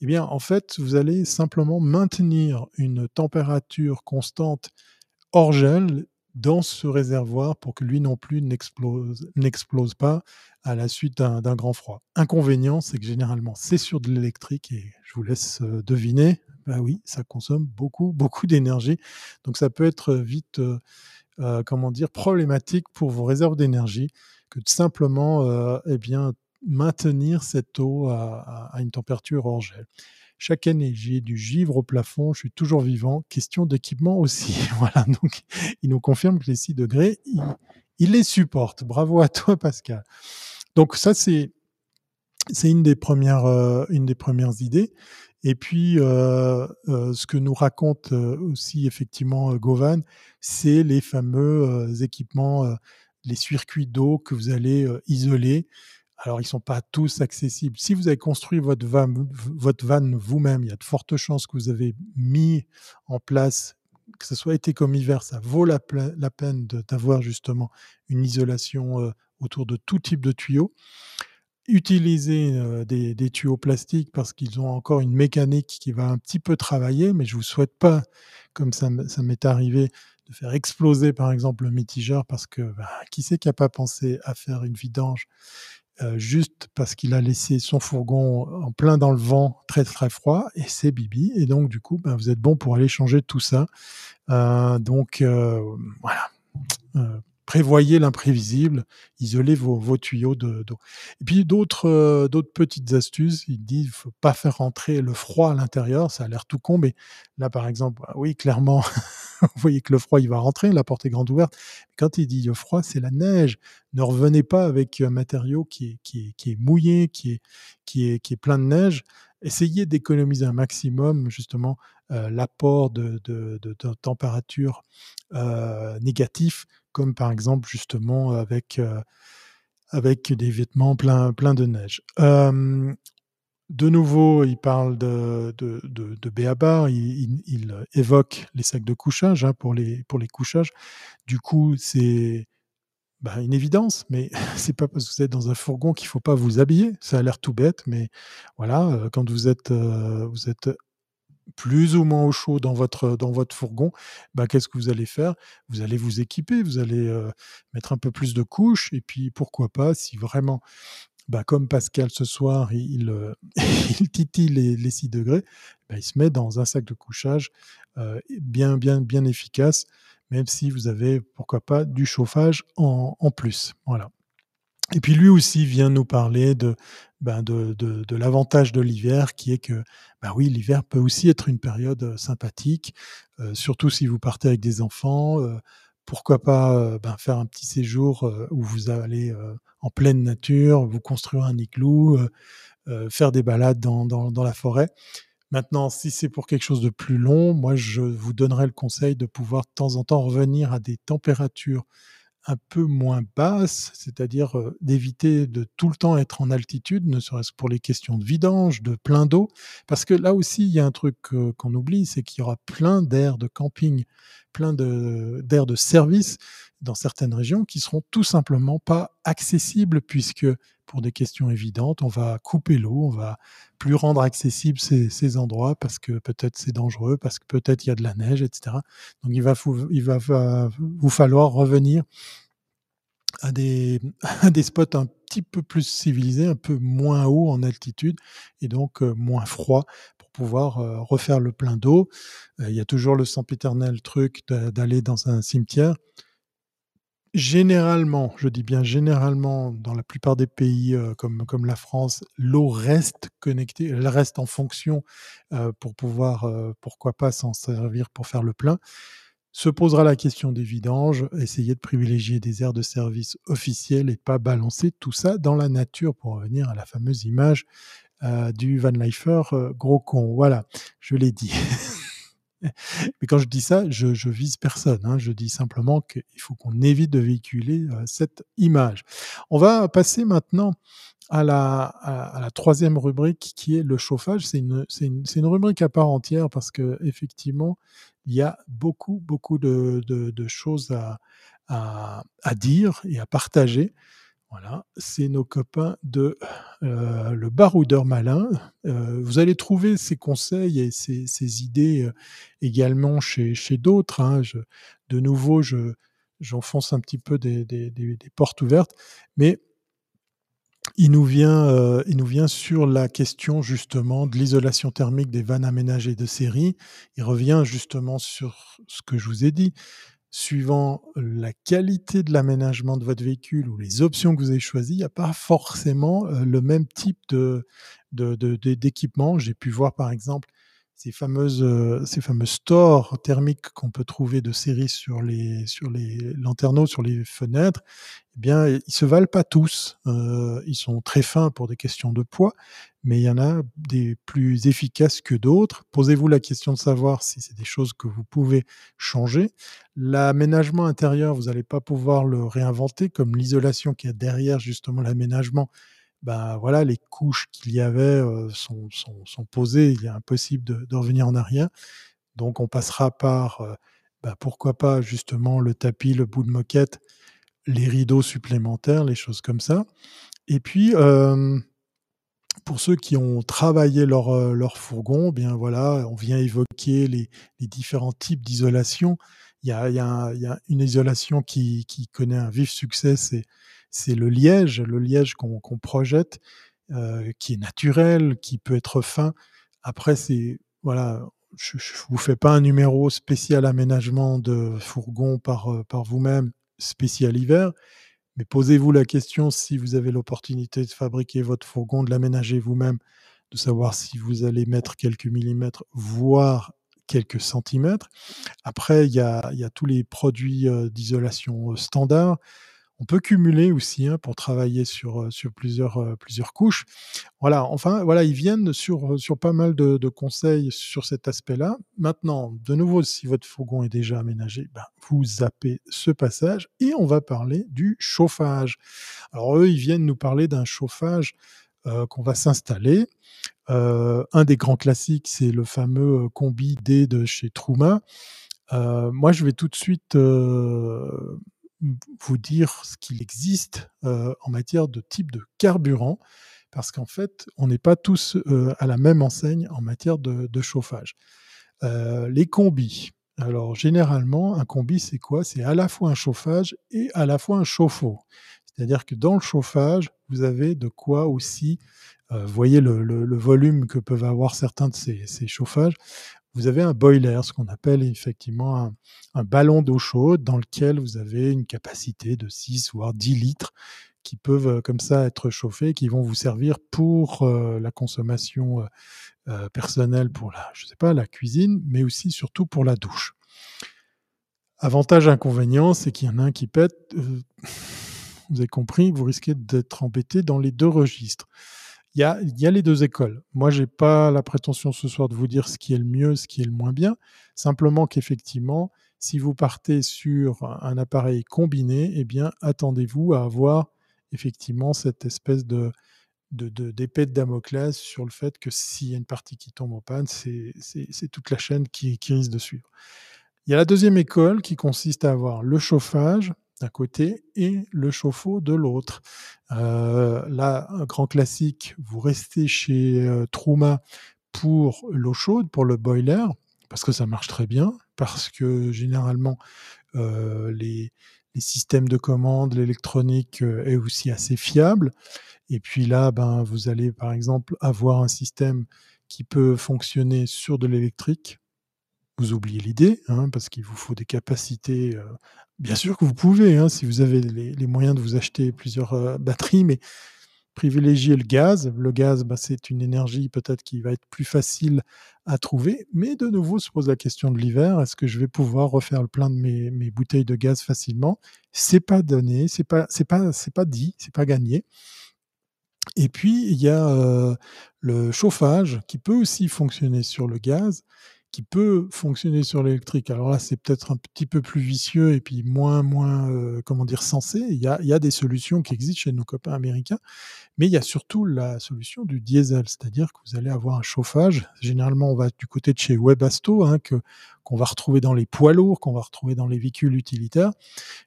Eh bien, en fait, vous allez simplement maintenir une température constante hors gel dans ce réservoir pour que lui non plus n'explose pas à la suite d'un grand froid. Inconvénient, c'est que généralement, c'est sur de l'électrique et je vous laisse euh, deviner. Bah oui, ça consomme beaucoup, beaucoup d'énergie. Donc ça peut être vite, euh, euh, comment dire, problématique pour vos réserves d'énergie que de simplement eh bien, maintenir cette eau à, à, une température hors gel. Chaque année, j'ai du givre au plafond, je suis toujours vivant. Question d'équipement aussi. voilà, donc il nous confirme que les 6 degrés, il, les supporte. Bravo à toi, Pascal. Donc ça, c'est c'est une des premières euh, une des premières idées. Et puis, euh, euh, ce que nous raconte aussi effectivement Govan, c'est les fameux équipements, les circuits d'eau que vous allez isoler alors, ils ne sont pas tous accessibles. Si vous avez construit votre van, vous-même, il y a de fortes chances que vous avez mis en place, que ce soit été comme hiver, ça vaut la, peine d'avoir justement une isolation euh, autour de tout type de tuyaux. Utilisez euh, des, tuyaux plastiques parce qu'ils ont encore une mécanique qui va un petit peu travailler, mais je ne vous souhaite pas, comme ça, m'est arrivé, de faire exploser par exemple le mitigeur parce que bah, qui c'est qui n'a pas pensé à faire une vidange euh, juste parce qu'il a laissé son fourgon en plein dans le vent, très très froid, et c'est Bibi. Et donc, du coup, ben, vous êtes bon pour aller changer tout ça. Euh, donc, euh, voilà prévoyez l'imprévisible, isolez vos, tuyaux d'eau. Et puis d'autres euh, d'autres petites astuces, il dit il faut pas faire rentrer le froid à l'intérieur, ça a l'air tout con, mais là par exemple, bah oui clairement, vous voyez que le froid il va rentrer, la porte est grande ouverte. Quand il dit le froid, c'est la neige. Ne revenez pas avec un matériau qui est, qui est, qui est mouillé, qui est, qui est, qui est plein de neige essayez d'économiser un maximum justement l'apport de, de, de, négatif, comme par exemple justement avec, avec des vêtements pleins plein de neige. De nouveau, il parle de, de, de, de Béabar, il, il, évoque les sacs de couchage hein, pour, les, pour les couchages. Du coup, c'est bah, une évidence, mais c'est pas parce que vous êtes dans un fourgon qu'il faut pas vous habiller. Ça a l'air tout bête, mais voilà, euh, quand vous êtes, euh, vous êtes plus ou moins au chaud dans votre, dans votre fourgon, bah, qu'est-ce que vous allez faire? Vous allez vous équiper, vous allez euh, mettre un peu plus de couches, et puis pourquoi pas, si vraiment bah, comme Pascal ce soir, il, il titille les, les 6 degrés, bah, il se met dans un sac de couchage bien, bien, bien efficace, même si vous avez, pourquoi pas, du chauffage en, plus. Voilà. Et puis lui aussi vient nous parler de, ben l'avantage de l'hiver, qui est que, ben oui, l'hiver peut aussi être une période euh, sympathique, euh, surtout si vous partez avec des enfants. Euh, pourquoi pas ben, faire un petit séjour où vous allez en pleine nature, vous construire un igloo, faire des balades dans, la forêt. Maintenant, si c'est pour quelque chose de plus long, moi, je vous donnerais le conseil de pouvoir de temps en temps revenir à des températures un peu moins basses, c'est-à-dire euh, d'éviter de tout le temps être en altitude, ne serait-ce que pour les questions de vidange, de plein d'eau, parce que là aussi, il y a un truc euh, qu'on oublie, c'est qu'il y aura plein d'aires de camping, plein d'aires de, de service dans certaines régions qui seront tout simplement pas accessibles puisque pour des questions évidentes, on va couper l'eau, on va plus rendre accessibles ces, endroits parce que peut-être c'est dangereux, parce que peut-être il y a de la neige, etc. Donc il va, il va vous falloir revenir à des, à des spots un petit peu plus civilisés, un peu moins haut en altitude et donc euh, moins froid pour pouvoir euh, refaire le plein d'eau. Euh, il y a toujours le sempiternel truc d'aller dans un cimetière Généralement, je dis bien généralement, dans la plupart des pays euh, comme, comme la France, l'eau reste connectée, elle reste en fonction euh, pour pouvoir, euh, pourquoi pas, s'en servir pour faire le plein. Se posera la question des vidanges, essayer de privilégier des aires de service officielles et pas balancer tout ça dans la nature pour revenir à la fameuse image euh, du Van Leifer gros con. Voilà, je l'ai dit. Mais quand je dis ça, je, je vise personne. Hein. Je dis simplement qu'il faut qu'on évite de véhiculer cette image. On va passer maintenant à la, troisième rubrique qui est le chauffage. C'est une, rubrique à part entière parce que effectivement, il y a beaucoup, beaucoup de, choses à, dire et à partager. Voilà, c'est nos copains de euh, le baroudeur malin. Euh, vous allez trouver ces conseils et ces, idées euh, également chez, d'autres. Hein. de nouveau, je, j'enfonce un petit peu des, portes ouvertes, mais il nous vient sur la question justement de l'isolation thermique des vannes aménagées de série. Il revient justement sur ce que je vous ai dit suivant la qualité de l'aménagement de votre véhicule ou les options que vous avez choisies, il n'y a pas forcément euh, le même type de, de, d'équipement. J'ai pu voir par exemple ces fameuses, euh, ces fameux stores thermiques qu'on peut trouver de série sur les, sur les lanterneaux, sur les fenêtres eh bien, ils se valent pas tous. Euh, ils sont très fins pour des questions de poids, mais il y en a des plus efficaces que d'autres. Posez-vous la question de savoir si c'est des choses que vous pouvez changer. L'aménagement intérieur, vous n'allez pas pouvoir le réinventer, comme l'isolation qui est derrière justement l'aménagement. Ben voilà, les couches qu'il y avait sont, sont, posées. Il est impossible de, revenir en arrière. Donc, on passera par, ben pourquoi pas justement le tapis, le bout de moquette les rideaux supplémentaires, les choses comme ça. Et puis, pour ceux qui ont travaillé leur, leur fourgon, eh bien voilà, on vient évoquer les, les différents types d'isolation. Il y a, y a, une isolation qui, qui, connaît un vif succès, c'est, c'est le liège, le liège qu'on, projette, euh, qui est naturel, qui peut être fin. Après, c'est voilà, je, je vous fais pas un numéro spécial aménagement de fourgon par, euh, par vous-même spécial hiver. Mais posez-vous la question si vous avez l'opportunité de fabriquer votre fourgon, de l'aménager vous-même, de savoir si vous allez mettre quelques millimètres, voire quelques centimètres. Après, il y a, y a tous les produits euh, d'isolation standard. On peut cumuler aussi hein, pour travailler sur, plusieurs, couches. Voilà, enfin, voilà, ils viennent sur, pas mal de, conseils sur cet aspect-là. Maintenant, de nouveau, si votre fourgon est déjà aménagé, ben, vous zappez ce passage et on va parler du chauffage. Alors eux, ils viennent nous parler d'un chauffage qu'on va s'installer. un des grands classiques, c'est le fameux combi D de chez Trouma. moi, je vais tout de suite vous dire ce qu'il existe en matière de type de carburant, parce qu'en fait, on n'est pas tous à la même enseigne en matière de, chauffage. les combis. Alors, généralement, un combi, c'est quoi? C'est à la fois un chauffage et à la fois un chauffe-eau. C'est-à-dire que dans le chauffage, vous avez de quoi aussi, euh, voyez le, volume que peuvent avoir certains de ces, chauffages. Vous avez un boiler, ce qu'on appelle effectivement un, ballon d'eau chaude dans lequel vous avez une capacité de 6 voire 10 litres qui peuvent euh, comme ça être chauffés, qui vont vous servir pour euh, la consommation personnelle, pour la, je sais pas, la cuisine, mais aussi surtout pour la douche. Avantage, inconvénient, c'est qu'il y en a un qui pète vous avez compris, vous risquez d'être embêté dans les deux registres. Il y, a, y a les deux écoles. Moi, je n'ai pas la prétention ce soir de vous dire ce qui est le mieux, ce qui est le moins bien. Simplement qu'effectivement, si vous partez sur un appareil combiné, eh bien, attendez-vous à avoir effectivement cette espèce de d'épée de, de, Damoclès sur le fait que s'il y a une partie qui tombe en panne, c'est toute la chaîne qui, qui risque de suivre. Il y a la deuxième école qui consiste à avoir le chauffage, d'un côté et le chauffe-eau de l'autre. Euh, là, un grand classique, vous restez chez euh, Trouma pour l'eau chaude, pour le boiler, parce que ça marche très bien, parce que généralement, euh, les, systèmes de commande, l'électronique est aussi assez fiable. Et puis là, ben, vous allez par exemple avoir un système qui peut fonctionner sur de l'électrique. Vous oubliez l'idée, hein, parce qu'il vous faut des capacités Bien sûr que vous pouvez, hein, si vous avez les, moyens de vous acheter plusieurs euh, batteries, mais privilégiez le gaz. Le gaz, bah, c'est une énergie peut-être qui va être plus facile à trouver, mais de nouveau se pose la question de l'hiver. Est-ce que je vais pouvoir refaire le plein de mes, bouteilles de gaz facilement? C'est pas donné, c'est pas, pas, c'est pas dit, c'est pas gagné. Et puis il y a euh, le chauffage qui peut aussi fonctionner sur le gaz qui peut fonctionner sur l'électrique. Alors là, c'est peut-être un petit peu plus vicieux et puis moins, moins, euh, comment dire, sensé. Il y, a, il y a des solutions qui existent chez nos copains américains, mais il y a surtout la solution du diesel, c'est-à-dire que vous allez avoir un chauffage. Généralement, on va du côté de chez Webasto, hein, que qu'on va retrouver dans les poids lourds, qu'on va retrouver dans les véhicules utilitaires.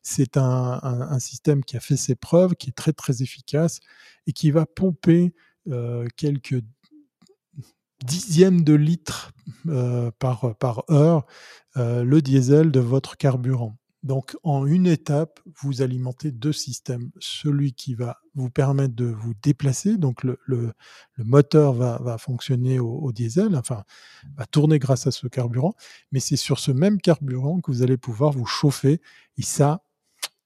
C'est un, un, système qui a fait ses preuves, qui est très très efficace et qui va pomper euh, quelques dixième de litre euh, par, par heure euh, le diesel de votre carburant. Donc en une étape, vous alimentez deux systèmes. Celui qui va vous permettre de vous déplacer, donc le, moteur va, va fonctionner au, diesel, enfin va tourner grâce à ce carburant, mais c'est sur ce même carburant que vous allez pouvoir vous chauffer. Et ça,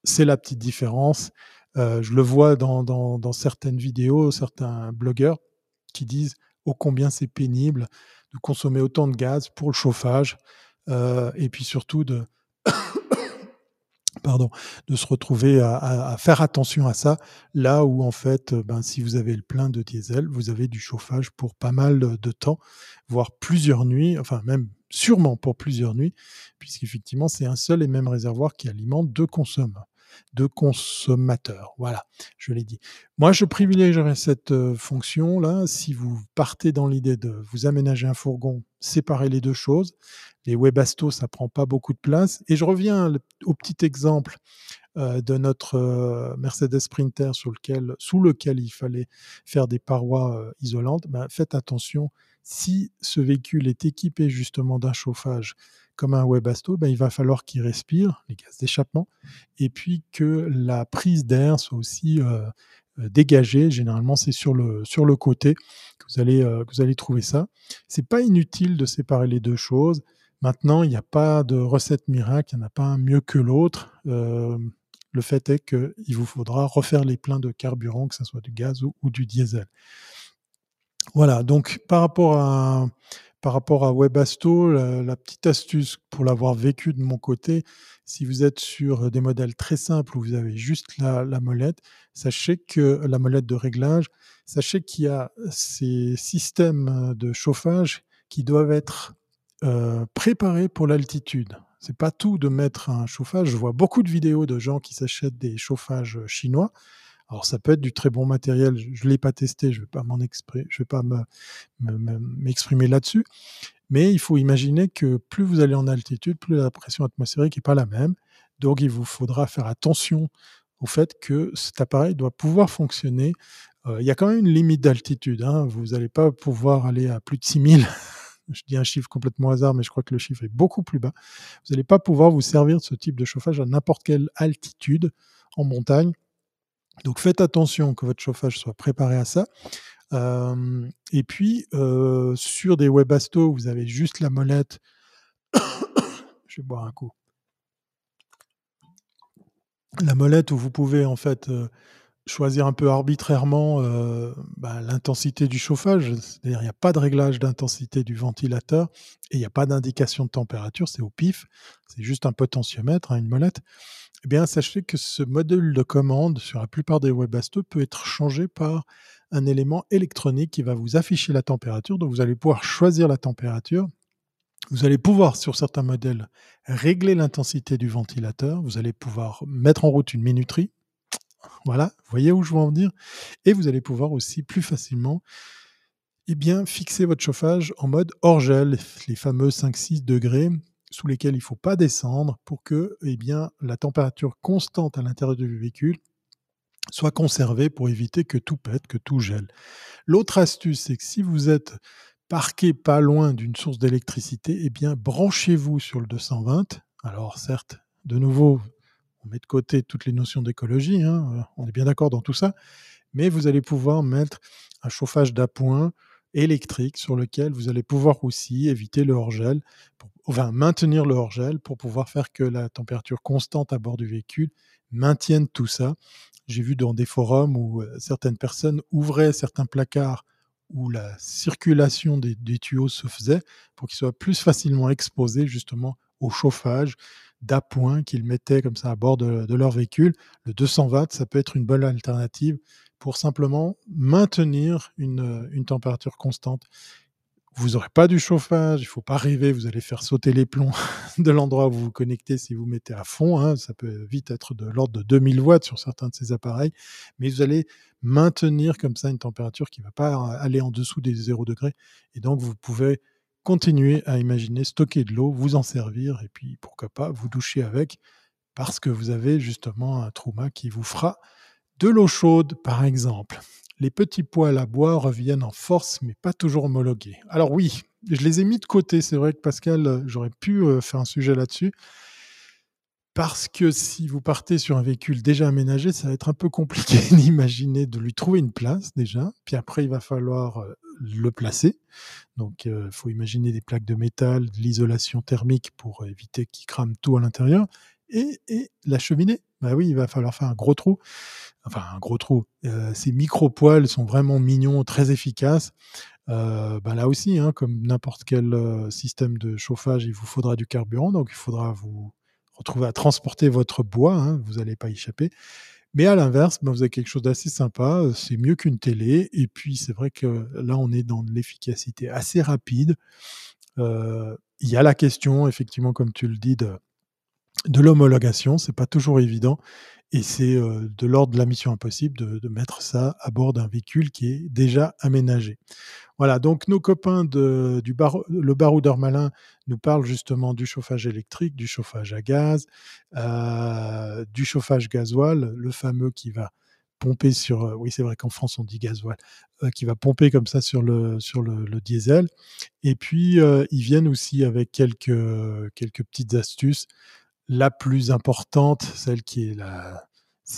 c'est la petite différence. Euh, je le vois dans, dans certaines vidéos, certains blogueurs qui disent combien c'est pénible de consommer autant de gaz pour le chauffage euh, et puis surtout de pardon, de se retrouver à, faire attention à ça, là où en fait, ben, si vous avez le plein de diesel, vous avez du chauffage pour pas mal de temps, voire plusieurs nuits, enfin même sûrement pour plusieurs nuits, puisqu'effectivement c'est un seul et même réservoir qui alimente deux consommateurs de consommateur. Voilà, je l'ai dit. Moi, je privilégierais cette euh, fonction-là si vous partez dans l'idée de vous aménager un fourgon, séparer les deux choses. Les Webasto, ça prend pas beaucoup de place. Et je reviens au petit exemple euh, de notre euh, Mercedes Sprinter sous lequel, sous lequel il fallait faire des parois isolantes. Ben, faites attention, si ce véhicule est équipé justement d'un chauffage comme un Webasto, ben, il va falloir qu'il respire les gaz d'échappement et puis que la prise d'air soit aussi euh, euh, dégagée. Généralement, c'est sur le, sur le côté que vous allez, euh, que vous allez trouver ça. C'est pas inutile de séparer les deux choses. Maintenant, il n'y a pas de recette miracle, il n'y en a pas un mieux que l'autre. le fait est qu'il vous faudra refaire les pleins de carburant, que ce soit du gaz ou, ou du diesel. Voilà, donc par rapport à par rapport à Webasto, la, petite astuce pour l'avoir vécu de mon côté, si vous êtes sur des modèles très simples où vous avez juste la, la molette, sachez que la molette de réglage, sachez qu'il y a ces systèmes de chauffage qui doivent être euh, préparés pour l'altitude. C'est pas tout de mettre un chauffage. Je vois beaucoup de vidéos de gens qui s'achètent des chauffages chinois. Alors ça peut être du très bon matériel. Je ne l'ai pas testé. Je. Je vais pas m'exprimer là-dessus. Mais il faut imaginer que plus vous allez en altitude, plus la pression atmosphérique n'est pas la même. Donc il vous faudra faire attention au fait que cet appareil doit pouvoir fonctionner. Euh, il y a quand même une limite d'altitude. Hein. Vous n'allez pas pouvoir aller à plus de 6000 je dis un chiffre complètement hasard, mais je crois que le chiffre est beaucoup plus bas. Vous n'allez pas pouvoir vous servir de ce type de chauffage à n'importe quelle altitude en montagne. Donc faites attention que votre chauffage soit préparé à ça. Et puis, sur des Webasto, vous avez juste la molette. je vais boire un coup. La molette où vous pouvez en fait choisir un peu arbitrairement bah, l'intensité du chauffage. C'est-à-dire, il n'y a pas de réglage d'intensité du ventilateur et il n'y a pas d'indication de température, c'est au pif, c'est juste un potentiomètre, hein, une molette. Eh bien, sachez que ce module de commande sur la plupart des Webasto peut être changé par un élément électronique qui va vous afficher la température. Donc, vous allez pouvoir choisir la température. Vous allez pouvoir, sur certains modèles, régler l'intensité du ventilateur. Vous allez pouvoir mettre en route une minuterie voilà, voyez où je veux en venir Et vous allez pouvoir aussi plus facilement eh bien, fixer votre chauffage en mode hors gel, les fameux 5-6 degrés sous lesquels il ne faut pas descendre pour que eh bien, la température constante à l'intérieur du véhicule soit conservée pour éviter que tout pète, que tout gèle. L'autre astuce, c'est que si vous êtes parqué pas loin d'une source d'électricité, eh bien, branchez-vous sur le 220. Alors certes, de nouveau, on met de côté toutes les notions d'écologie, hein, on est bien d'accord dans tout ça, mais vous allez pouvoir mettre un chauffage d'appoint électrique sur lequel vous allez pouvoir aussi éviter le hors-gel, enfin maintenir le hors-gel pour pouvoir faire que la température constante à bord du véhicule maintienne tout ça. J'ai vu dans des forums où euh, certaines personnes ouvraient certains placards où la circulation des, tuyaux se faisait pour qu'ils soient plus facilement exposés justement au chauffage, d'appoint qu'ils mettaient comme ça à bord de, leur véhicule. Le 220, ça peut être une bonne alternative pour simplement maintenir une, une température constante. Vous n'aurez pas du chauffage, il ne faut pas rêver, vous allez faire sauter les plombs de l'endroit où vous vous connectez si vous mettez à fond. Hein. ça peut vite être de l'ordre de 2000 watts sur certains de ces appareils, mais vous allez maintenir comme ça une température qui ne va pas aller en dessous des 0 degrés. Et donc, vous pouvez continuez à imaginer stocker de l'eau, vous en servir et puis pourquoi pas vous doucher avec parce que vous avez justement un trauma qui vous fera de l'eau chaude par exemple. Les petits poils à bois reviennent en force mais pas toujours homologués. Alors oui, je les ai mis de côté, c'est vrai que Pascal, j'aurais pu euh, faire un sujet là-dessus. Parce que si vous partez sur un véhicule déjà aménagé, ça va être un peu compliqué d'imaginer de lui trouver une place déjà. Puis après, il va falloir euh, le placer. Donc, il euh, faut imaginer des plaques de métal, de l'isolation thermique pour éviter qu'il crame tout à l'intérieur. Et, la cheminée, bah oui, il va falloir faire un gros trou. Enfin, un gros trou. Euh, ces micro-poils sont vraiment mignons, très efficaces. Euh, bah là aussi, hein, comme n'importe quel système de chauffage, il vous faudra du carburant. Donc, il faudra vous retrouver à transporter votre bois. Hein, vous n'allez pas y échapper. Mais à l'inverse, ben, vous avez quelque chose d'assez sympa, c'est mieux qu'une télé. Et puis c'est vrai que là, on est dans l'efficacité assez rapide. il y a la question, effectivement, comme tu le dis, de, de l'homologation. C'est pas toujours évident. Et c'est de l'ordre de la mission impossible de, mettre ça à bord d'un véhicule qui est déjà aménagé. Voilà, donc nos copains du bar, le baroudeur malin nous parlent justement du chauffage électrique, du chauffage à gaz, euh, du chauffage gasoil, le fameux qui va pomper sur, euh, oui c'est vrai qu'en France on dit gasoil, euh, qui va pomper comme ça sur le, sur le diesel. Et puis ils viennent aussi avec quelques, quelques petites astuces. La plus importante, celle qui est la,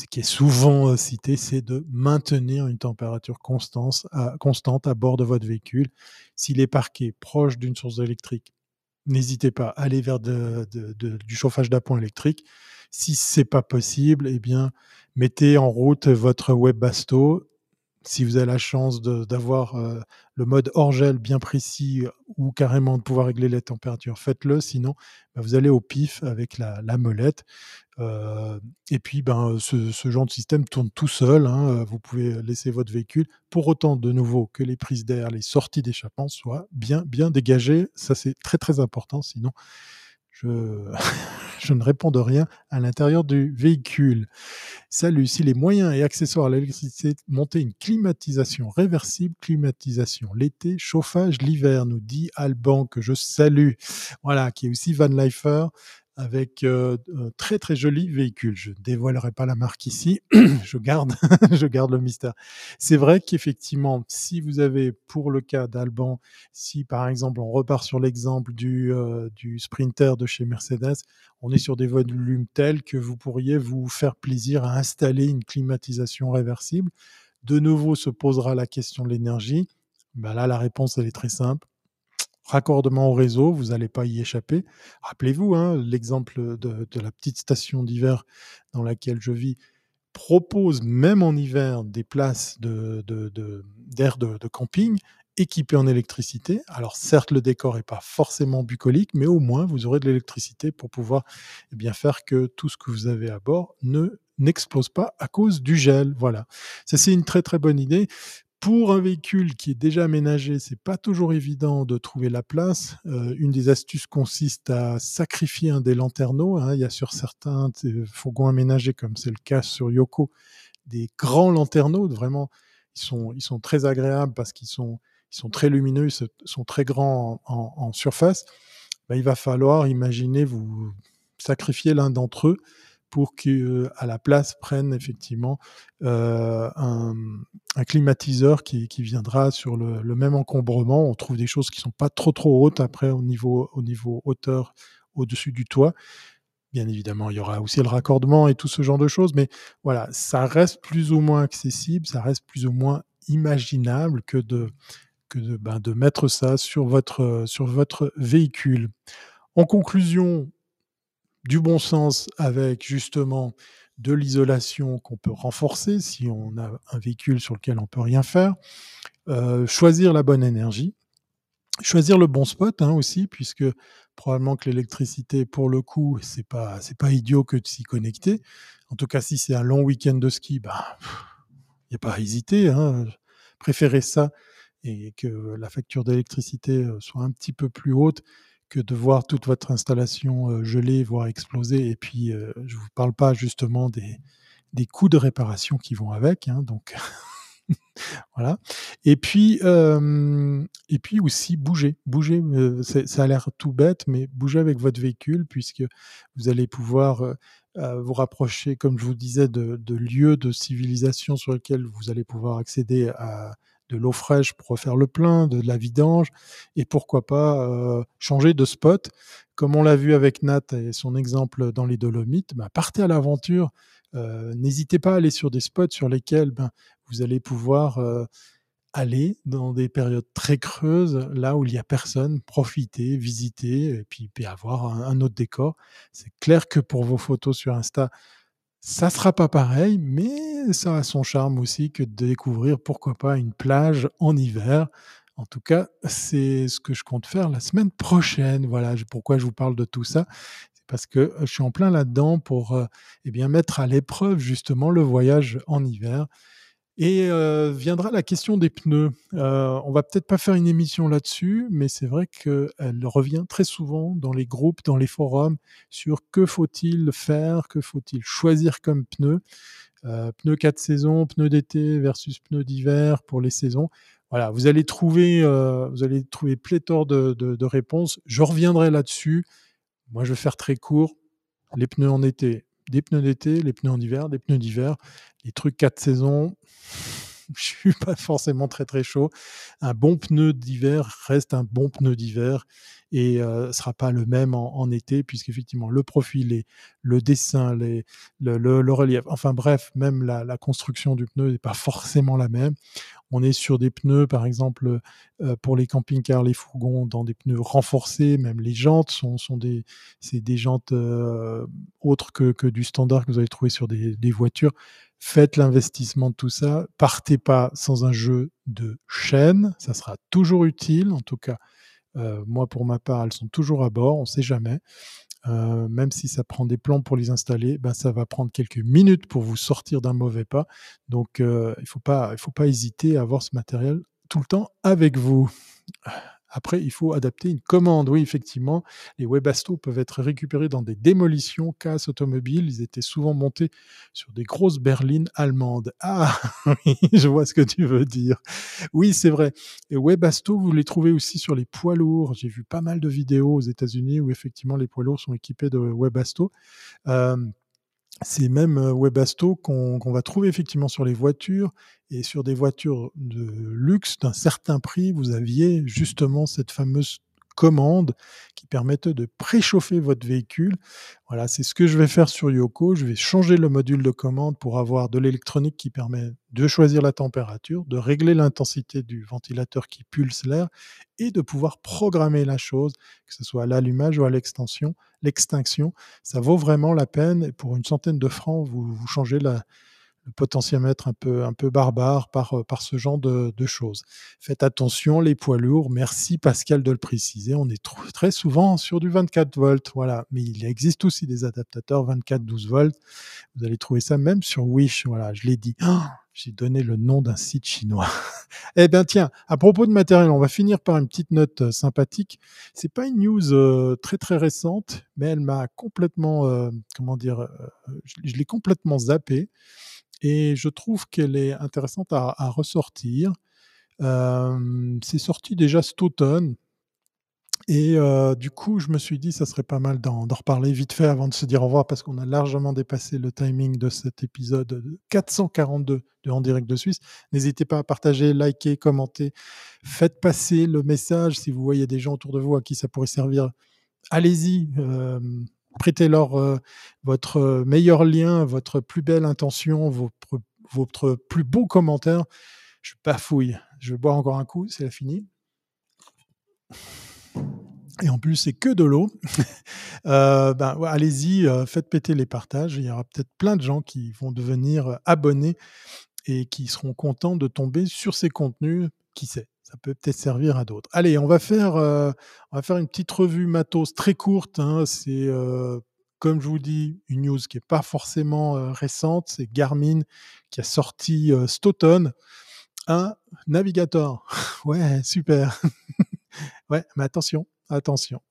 qui est souvent euh, cité, c'est de maintenir une température constante à, bord de votre véhicule. S'il est parqué proche d'une source électrique, n'hésitez pas à aller vers du chauffage d'appoint électrique. Si ce n'est pas possible, eh bien, mettez en route votre Webasto. Si vous avez la chance d'avoir le mode hors gel bien précis ou carrément de pouvoir régler les températures, faites-le. Sinon, bah, vous allez au pif avec la, molette. et puis, ben, ce, genre de système tourne tout seul. Hein, vous pouvez laisser votre véhicule. Pour autant, de nouveau, que les prises d'air, les sorties d'échappement soient bien, bien dégagées. Ça, c'est très, très important. Sinon, je, je ne réponds de rien à l'intérieur du véhicule. Salut, si les moyens et accessoires à l'électricité montaient une climatisation réversible, climatisation l'été, chauffage l'hiver, nous dit Alban, que je salue. Voilà, qui est aussi Van Lifer avec un très très joli véhicule. Je ne dévoilerai pas la marque ici, je garde, je garde le mystère. C'est vrai qu'effectivement, si vous avez pour le cas d'Alban, si par exemple on repart sur l'exemple du, Sprinter de chez Mercedes, on est sur des volumes tels que vous pourriez vous faire plaisir à installer une climatisation réversible. De nouveau se posera la question de l'énergie. Ben là, la réponse, elle est très simple raccordement au réseau, vous n'allez pas y échapper. Rappelez-vous, hein, l'exemple de, la petite station d'hiver dans laquelle je vis propose même en hiver des places d'air de, camping équipées en électricité. Alors certes, le décor n'est pas forcément bucolique, mais au moins vous aurez de l'électricité pour pouvoir eh bien, faire que tout ce que vous avez à bord ne n'explose pas à cause du gel. Voilà. Ça, c'est une très très bonne idée pour un véhicule qui est déjà aménagé, c'est pas toujours évident de trouver la place. Euh, une des astuces consiste à sacrifier un des lanterneaux. Hein. Il y a sur certains fourgons aménagés, comme c'est le cas sur Yoko, des grands lanterneaux. Vraiment, ils sont, ils sont très agréables parce qu'ils sont, ils sont très lumineux, ils sont très grands en, surface. Ben, il va falloir imaginer vous sacrifier l'un d'entre eux pour que à la place prenne effectivement euh, un, climatiseur qui, viendra sur le, même encombrement. On trouve des choses qui sont pas trop trop hautes après au niveau au niveau hauteur au-dessus du toit. Bien évidemment, il y aura aussi le raccordement et tout ce genre de choses, mais voilà, ça reste plus ou moins accessible, ça reste plus ou moins imaginable que de que de, ben, de mettre ça sur votre sur votre véhicule. En conclusion, du bon sens avec justement de l'isolation qu'on peut renforcer si on a un véhicule sur lequel on peut rien faire, euh, choisir la bonne énergie, choisir le bon spot hein, aussi, puisque probablement que l'électricité, pour le coup, c'est pas c'est pas idiot que de s'y connecter. En tout cas, si c'est un long week-end de ski, bah, il n'y a pas à hésiter. Hein. Préférez ça et que la facture d'électricité euh, soit un petit peu plus haute que de voir toute votre installation gelée, voire exploser. Et puis, je ne vous parle pas justement des, des coûts de réparation qui vont avec. Hein, donc, voilà. Et puis, et puis aussi bouger. Bouger, ça a l'air tout bête, mais bouger avec votre véhicule, puisque vous allez pouvoir vous rapprocher, comme je vous disais, de lieux de civilisation sur lesquels vous allez pouvoir accéder à de l'eau fraîche pour refaire le plein, de, la vidange, et pourquoi pas euh, changer de spot. Comme on l'a vu avec Nat et son exemple dans les Dolomites, bah, partez à l'aventure. Euh, n'hésitez pas à aller sur des spots sur lesquels ben, vous allez pouvoir euh, aller dans des périodes très creuses, là où il n'y a personne, profiter, visiter, et puis, avoir un autre décor. C'est clair que pour vos photos sur Insta, ça sera pas pareil, mais ça a son charme aussi que de découvrir, pourquoi pas, une plage en hiver. En tout cas, c'est ce que je compte faire la semaine prochaine. Voilà pourquoi je vous parle de tout ça? C'est parce que je suis en plein là-dedans pour euh, eh bien, mettre à l'épreuve justement le voyage en hiver. Et viendra la question des pneus. on va peut-être pas faire une émission là-dessus, mais c'est vrai qu'elle revient très souvent dans les groupes, dans les forums, sur que faut-il faire, que faut-il choisir comme pneus. pneus 4 saisons, pneus d'été versus pneus d'hiver pour les saisons. Voilà, vous allez trouver, vous allez trouver pléthore de, de réponses. Je reviendrai là-dessus. Moi, je vais faire très court. Les pneus en été, des pneus d'été, les pneus en hiver, des pneus d'hiver, les trucs quatre saisons. je suis pas forcément très très chaud. Un bon pneu d'hiver reste un bon pneu d'hiver et ne euh, sera pas le même en, été puisqu'effectivement le profil, et le dessin, le, relief, enfin bref, même la, construction du pneu n'est pas forcément la même. On est sur des pneus, par exemple, euh, pour les camping-cars, les fourgons, dans des pneus renforcés, même les jantes sont, des, jantes euh, autres que, du standard que vous allez trouver sur des, voitures faites l'investissement de tout ça. Partez pas sans un jeu de chaîne, ça sera toujours utile. En tout cas, euh, moi pour ma part, elles sont toujours à bord, on ne sait jamais. Euh, même si ça prend des plans pour les installer, ben ça va prendre quelques minutes pour vous sortir d'un mauvais pas. Donc euh, il ne faut, pas, faut pas hésiter à avoir ce matériel tout le temps avec vous. Après, il faut adapter une commande. Oui, effectivement, les Webasto peuvent être récupérés dans des démolitions, casse automobiles. Ils étaient souvent montés sur des grosses berlines allemandes. Ah, oui, je vois ce que tu veux dire. Oui, c'est vrai. Et Webasto, vous les trouvez aussi sur les poids lourds. J'ai vu pas mal de vidéos aux États-Unis où effectivement les poids lourds sont équipés de Webasto. C'est même Webasto qu'on va trouver effectivement sur les voitures et sur des voitures de luxe d'un certain prix, vous aviez justement cette fameuse commande qui permettait de préchauffer votre véhicule. Voilà, c'est ce que je vais faire sur Yoko. Je vais changer le module de commande pour avoir de l'électronique qui permet de choisir la température, de régler l'intensité du ventilateur qui pulse l'air et de pouvoir programmer la chose, que ce soit à l'allumage ou à l'extension, l'extinction. Ça vaut vraiment la peine. Pour une centaine de francs, vous, vous changez la, le potentiomètre un peu, un peu barbare par, euh, par ce genre de, choses. Faites attention, les poids lourds, merci Pascal de le préciser, on est très souvent sur du 24 volts, voilà, mais il existe aussi des adaptateurs 24-12 volts, vous allez trouver ça même sur Wish, voilà, je l'ai dit. j'ai donné le nom d'un site chinois. eh bien, tiens, à propos de matériel, on va finir par une petite note euh, sympathique. C'est pas une news euh, très très récente, mais elle m'a complètement, comment dire, je l'ai complètement zappé et je trouve qu'elle est intéressante à, ressortir. c'est sorti déjà cet automne. Et du coup, je me suis dit, ça serait pas mal d'en reparler vite fait avant de se dire au revoir, parce qu'on a largement dépassé le timing de cet épisode 442 de En direct de Suisse. N'hésitez pas à partager, liker, commenter. Faites passer le message si vous voyez des gens autour de vous à qui ça pourrait servir. Allez-y prêtez-leur euh, votre euh, meilleur lien, votre plus belle intention, votre, plus beau commentaire. Je bafouille. Je vais boire encore un coup, c'est fini. Et en plus, c'est que de l'eau. euh, ben, allez-y, faites péter les partages. Il y aura peut-être plein de gens qui vont devenir abonnés et qui seront contents de tomber sur ces contenus. Qui sait? Ça peut peut-être servir à d'autres. Allez, on va faire, euh, on va faire une petite revue matos très courte. Hein. C'est, euh, comme je vous dis, une news qui n'est pas forcément euh, récente. C'est Garmin qui a sorti cet un navigateur. ouais, super. ouais, mais attention, attention.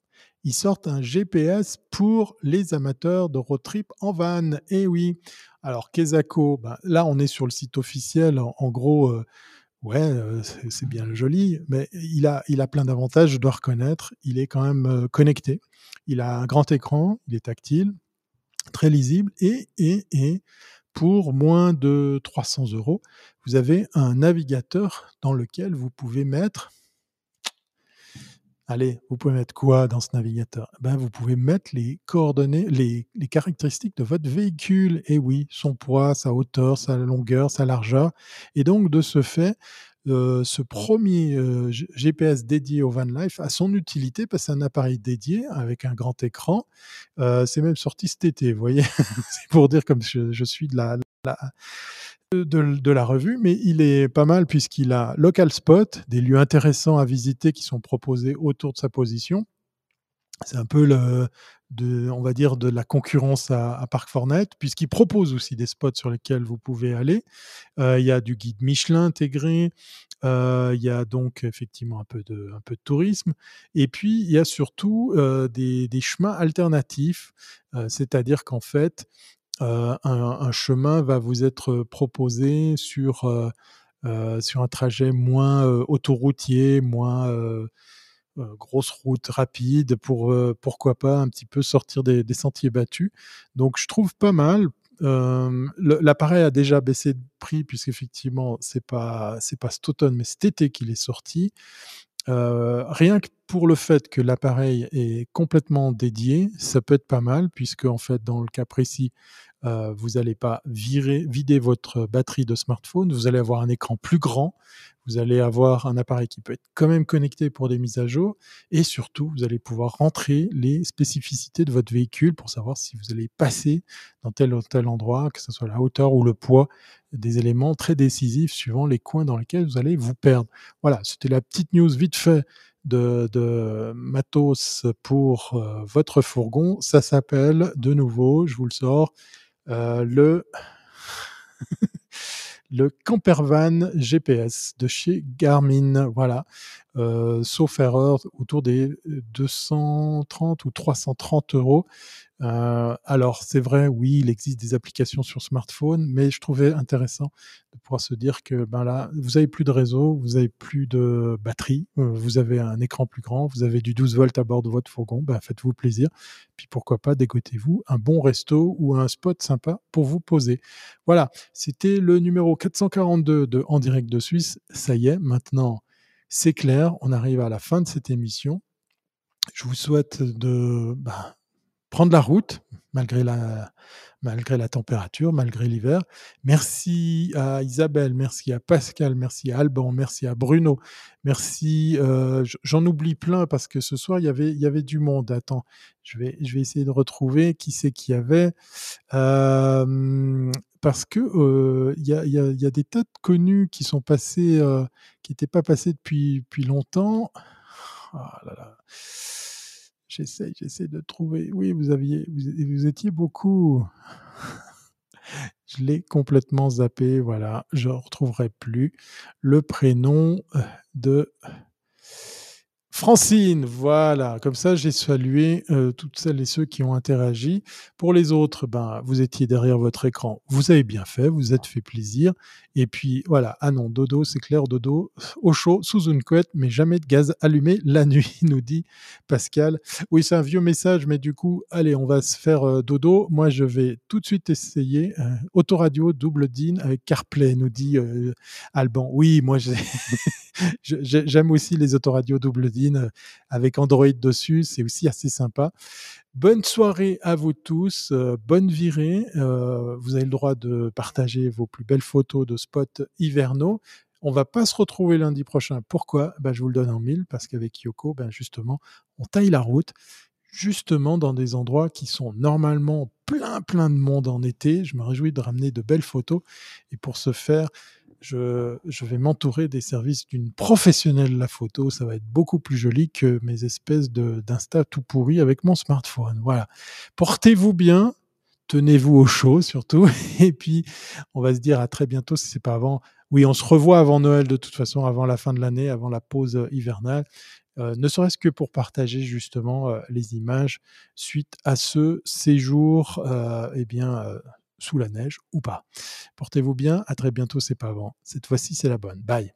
Ils sortent un GPS pour les amateurs de road trip en van. Eh oui. Alors, Kezako, ben, là, on est sur le site officiel. en gros, Ouais, c'est bien joli, mais il a, il a plein d'avantages, je dois reconnaître. Il est quand même connecté. Il a un grand écran, il est tactile, très lisible, et, et, et pour moins de 300 euros, vous avez un navigateur dans lequel vous pouvez mettre Allez, vous pouvez mettre quoi dans ce navigateur? Ben, Vous pouvez mettre les coordonnées, les, caractéristiques de votre véhicule. Et oui, son poids, sa hauteur, sa longueur, sa largeur. Et donc, de ce fait, euh, ce premier euh, GPS dédié au van life a son utilité parce que c'est un appareil dédié avec un grand écran. Euh, c'est même sorti cet été, vous voyez? c'est pour dire comme je, suis de la de, la revue, mais il est pas mal puisqu'il a local spot, des lieux intéressants à visiter qui sont proposés autour de sa position. C'est un peu le, de, on va dire, de la concurrence à, à Parc Fornet, puisqu'il propose aussi des spots sur lesquels vous pouvez aller. Euh, il y a du guide Michelin intégré, euh, il y a donc effectivement un peu de, un peu de tourisme, et puis il y a surtout euh, des, chemins alternatifs, c'est-à-dire qu'en fait, un, un, chemin va vous être proposé sur, sur un trajet moins autoroutier, moins grosse route rapide pour pourquoi pas un petit peu sortir des, sentiers battus. Donc je trouve pas mal. L'appareil a déjà baissé de prix puisqu'effectivement c'est pas c'est pas cet automne mais cet été qu'il est sorti. Euh, rien que pour le fait que l'appareil est complètement dédié, ça peut être pas mal, puisque en fait, dans le cas précis, euh, vous n'allez pas virer, vider votre batterie de smartphone, vous allez avoir un écran plus grand, vous allez avoir un appareil qui peut être quand même connecté pour des mises à jour, et surtout, vous allez pouvoir rentrer les spécificités de votre véhicule pour savoir si vous allez passer dans tel ou tel endroit, que ce soit la hauteur ou le poids, des éléments très décisifs suivant les coins dans lesquels vous allez vous perdre. Voilà, c'était la petite news vite fait de, matos pour euh, votre fourgon. Ça s'appelle, de nouveau, je vous le sors, euh, le, le Campervan GPS de chez Garmin. Voilà. Euh, sauf erreur, autour des 230 ou 330 euros. Euh, alors, c'est vrai, oui, il existe des applications sur smartphone, mais je trouvais intéressant de pouvoir se dire que ben là, vous avez plus de réseau, vous avez plus de batterie, euh, vous avez un écran plus grand, vous avez du 12 volts à bord de votre fourgon, ben faites-vous plaisir. Puis pourquoi pas dégotez-vous un bon resto ou un spot sympa pour vous poser. Voilà, c'était le numéro 442 de En direct de Suisse. Ça y est, maintenant, c'est clair, on arrive à la fin de cette émission. Je vous souhaite de ben, prendre la route malgré la, malgré la température, malgré l'hiver. Merci à Isabelle, merci à Pascal, merci à Alban, merci à Bruno, merci. Euh, j'en oublie plein parce que ce soir il y avait, il y avait du monde. Attends, je vais, je vais essayer de retrouver qui c'est qu'il y avait. Euh, parce que euh, il y, a, y, a, y, a, des tas de connus qui sont passés, qui n'étaient pas passés depuis, depuis longtemps. Oh là là. J'essaie, j'essaie de trouver. Oui, vous aviez, vous, étiez beaucoup. je l'ai complètement zappé. Voilà, je retrouverai plus le prénom euh, de Francine, voilà, comme ça j'ai salué euh, toutes celles et ceux qui ont interagi. Pour les autres, ben, vous étiez derrière votre écran, vous avez bien fait, vous êtes fait plaisir. Et puis voilà, ah non, dodo, c'est clair, dodo, au chaud, sous une couette, mais jamais de gaz allumé la nuit, nous dit Pascal. Oui, c'est un vieux message, mais du coup, allez, on va se faire euh, dodo. Moi, je vais tout de suite essayer. Euh, autoradio double DIN avec CarPlay, nous dit Alban. Oui, moi, j'aime aussi les autoradios double DIN euh, avec Android dessus. C'est aussi assez sympa. Bonne soirée à vous tous, euh, bonne virée. Euh, vous avez le droit de partager vos plus belles photos de spots hivernaux. On va pas se retrouver lundi prochain. Pourquoi? Ben, Je vous le donne en mille, parce qu'avec Yoko, ben, justement, on taille la route, justement dans des endroits qui sont normalement plein, plein de monde en été. Je me réjouis de ramener de belles photos. Et pour ce faire, je, vais m'entourer des services d'une professionnelle de la photo. Ça va être beaucoup plus joli que mes espèces d'Insta tout pourri avec mon smartphone. Voilà. Portez-vous bien. Tenez-vous au chaud surtout. Et puis, on va se dire à très bientôt si c'est pas avant. Oui, on se revoit avant Noël de toute façon, avant la fin de l'année, avant la pause hivernale. Euh, ne serait-ce que pour partager justement euh, les images suite à ce séjour euh, eh bien, sous la neige ou pas. Portez-vous bien, à très bientôt, c'est pas avant. Cette fois-ci, c'est la bonne. Bye.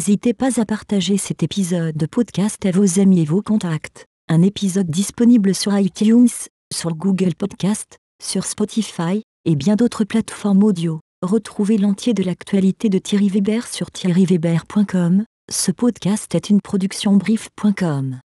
N'hésitez pas à partager cet épisode de podcast à vos amis et vos contacts. Un épisode disponible sur iTunes, sur Google Podcast, sur Spotify, et bien d'autres plateformes audio. Retrouvez l'entier de l'actualité de Thierry Weber sur thierryweber.com. Ce podcast est une production brief.com.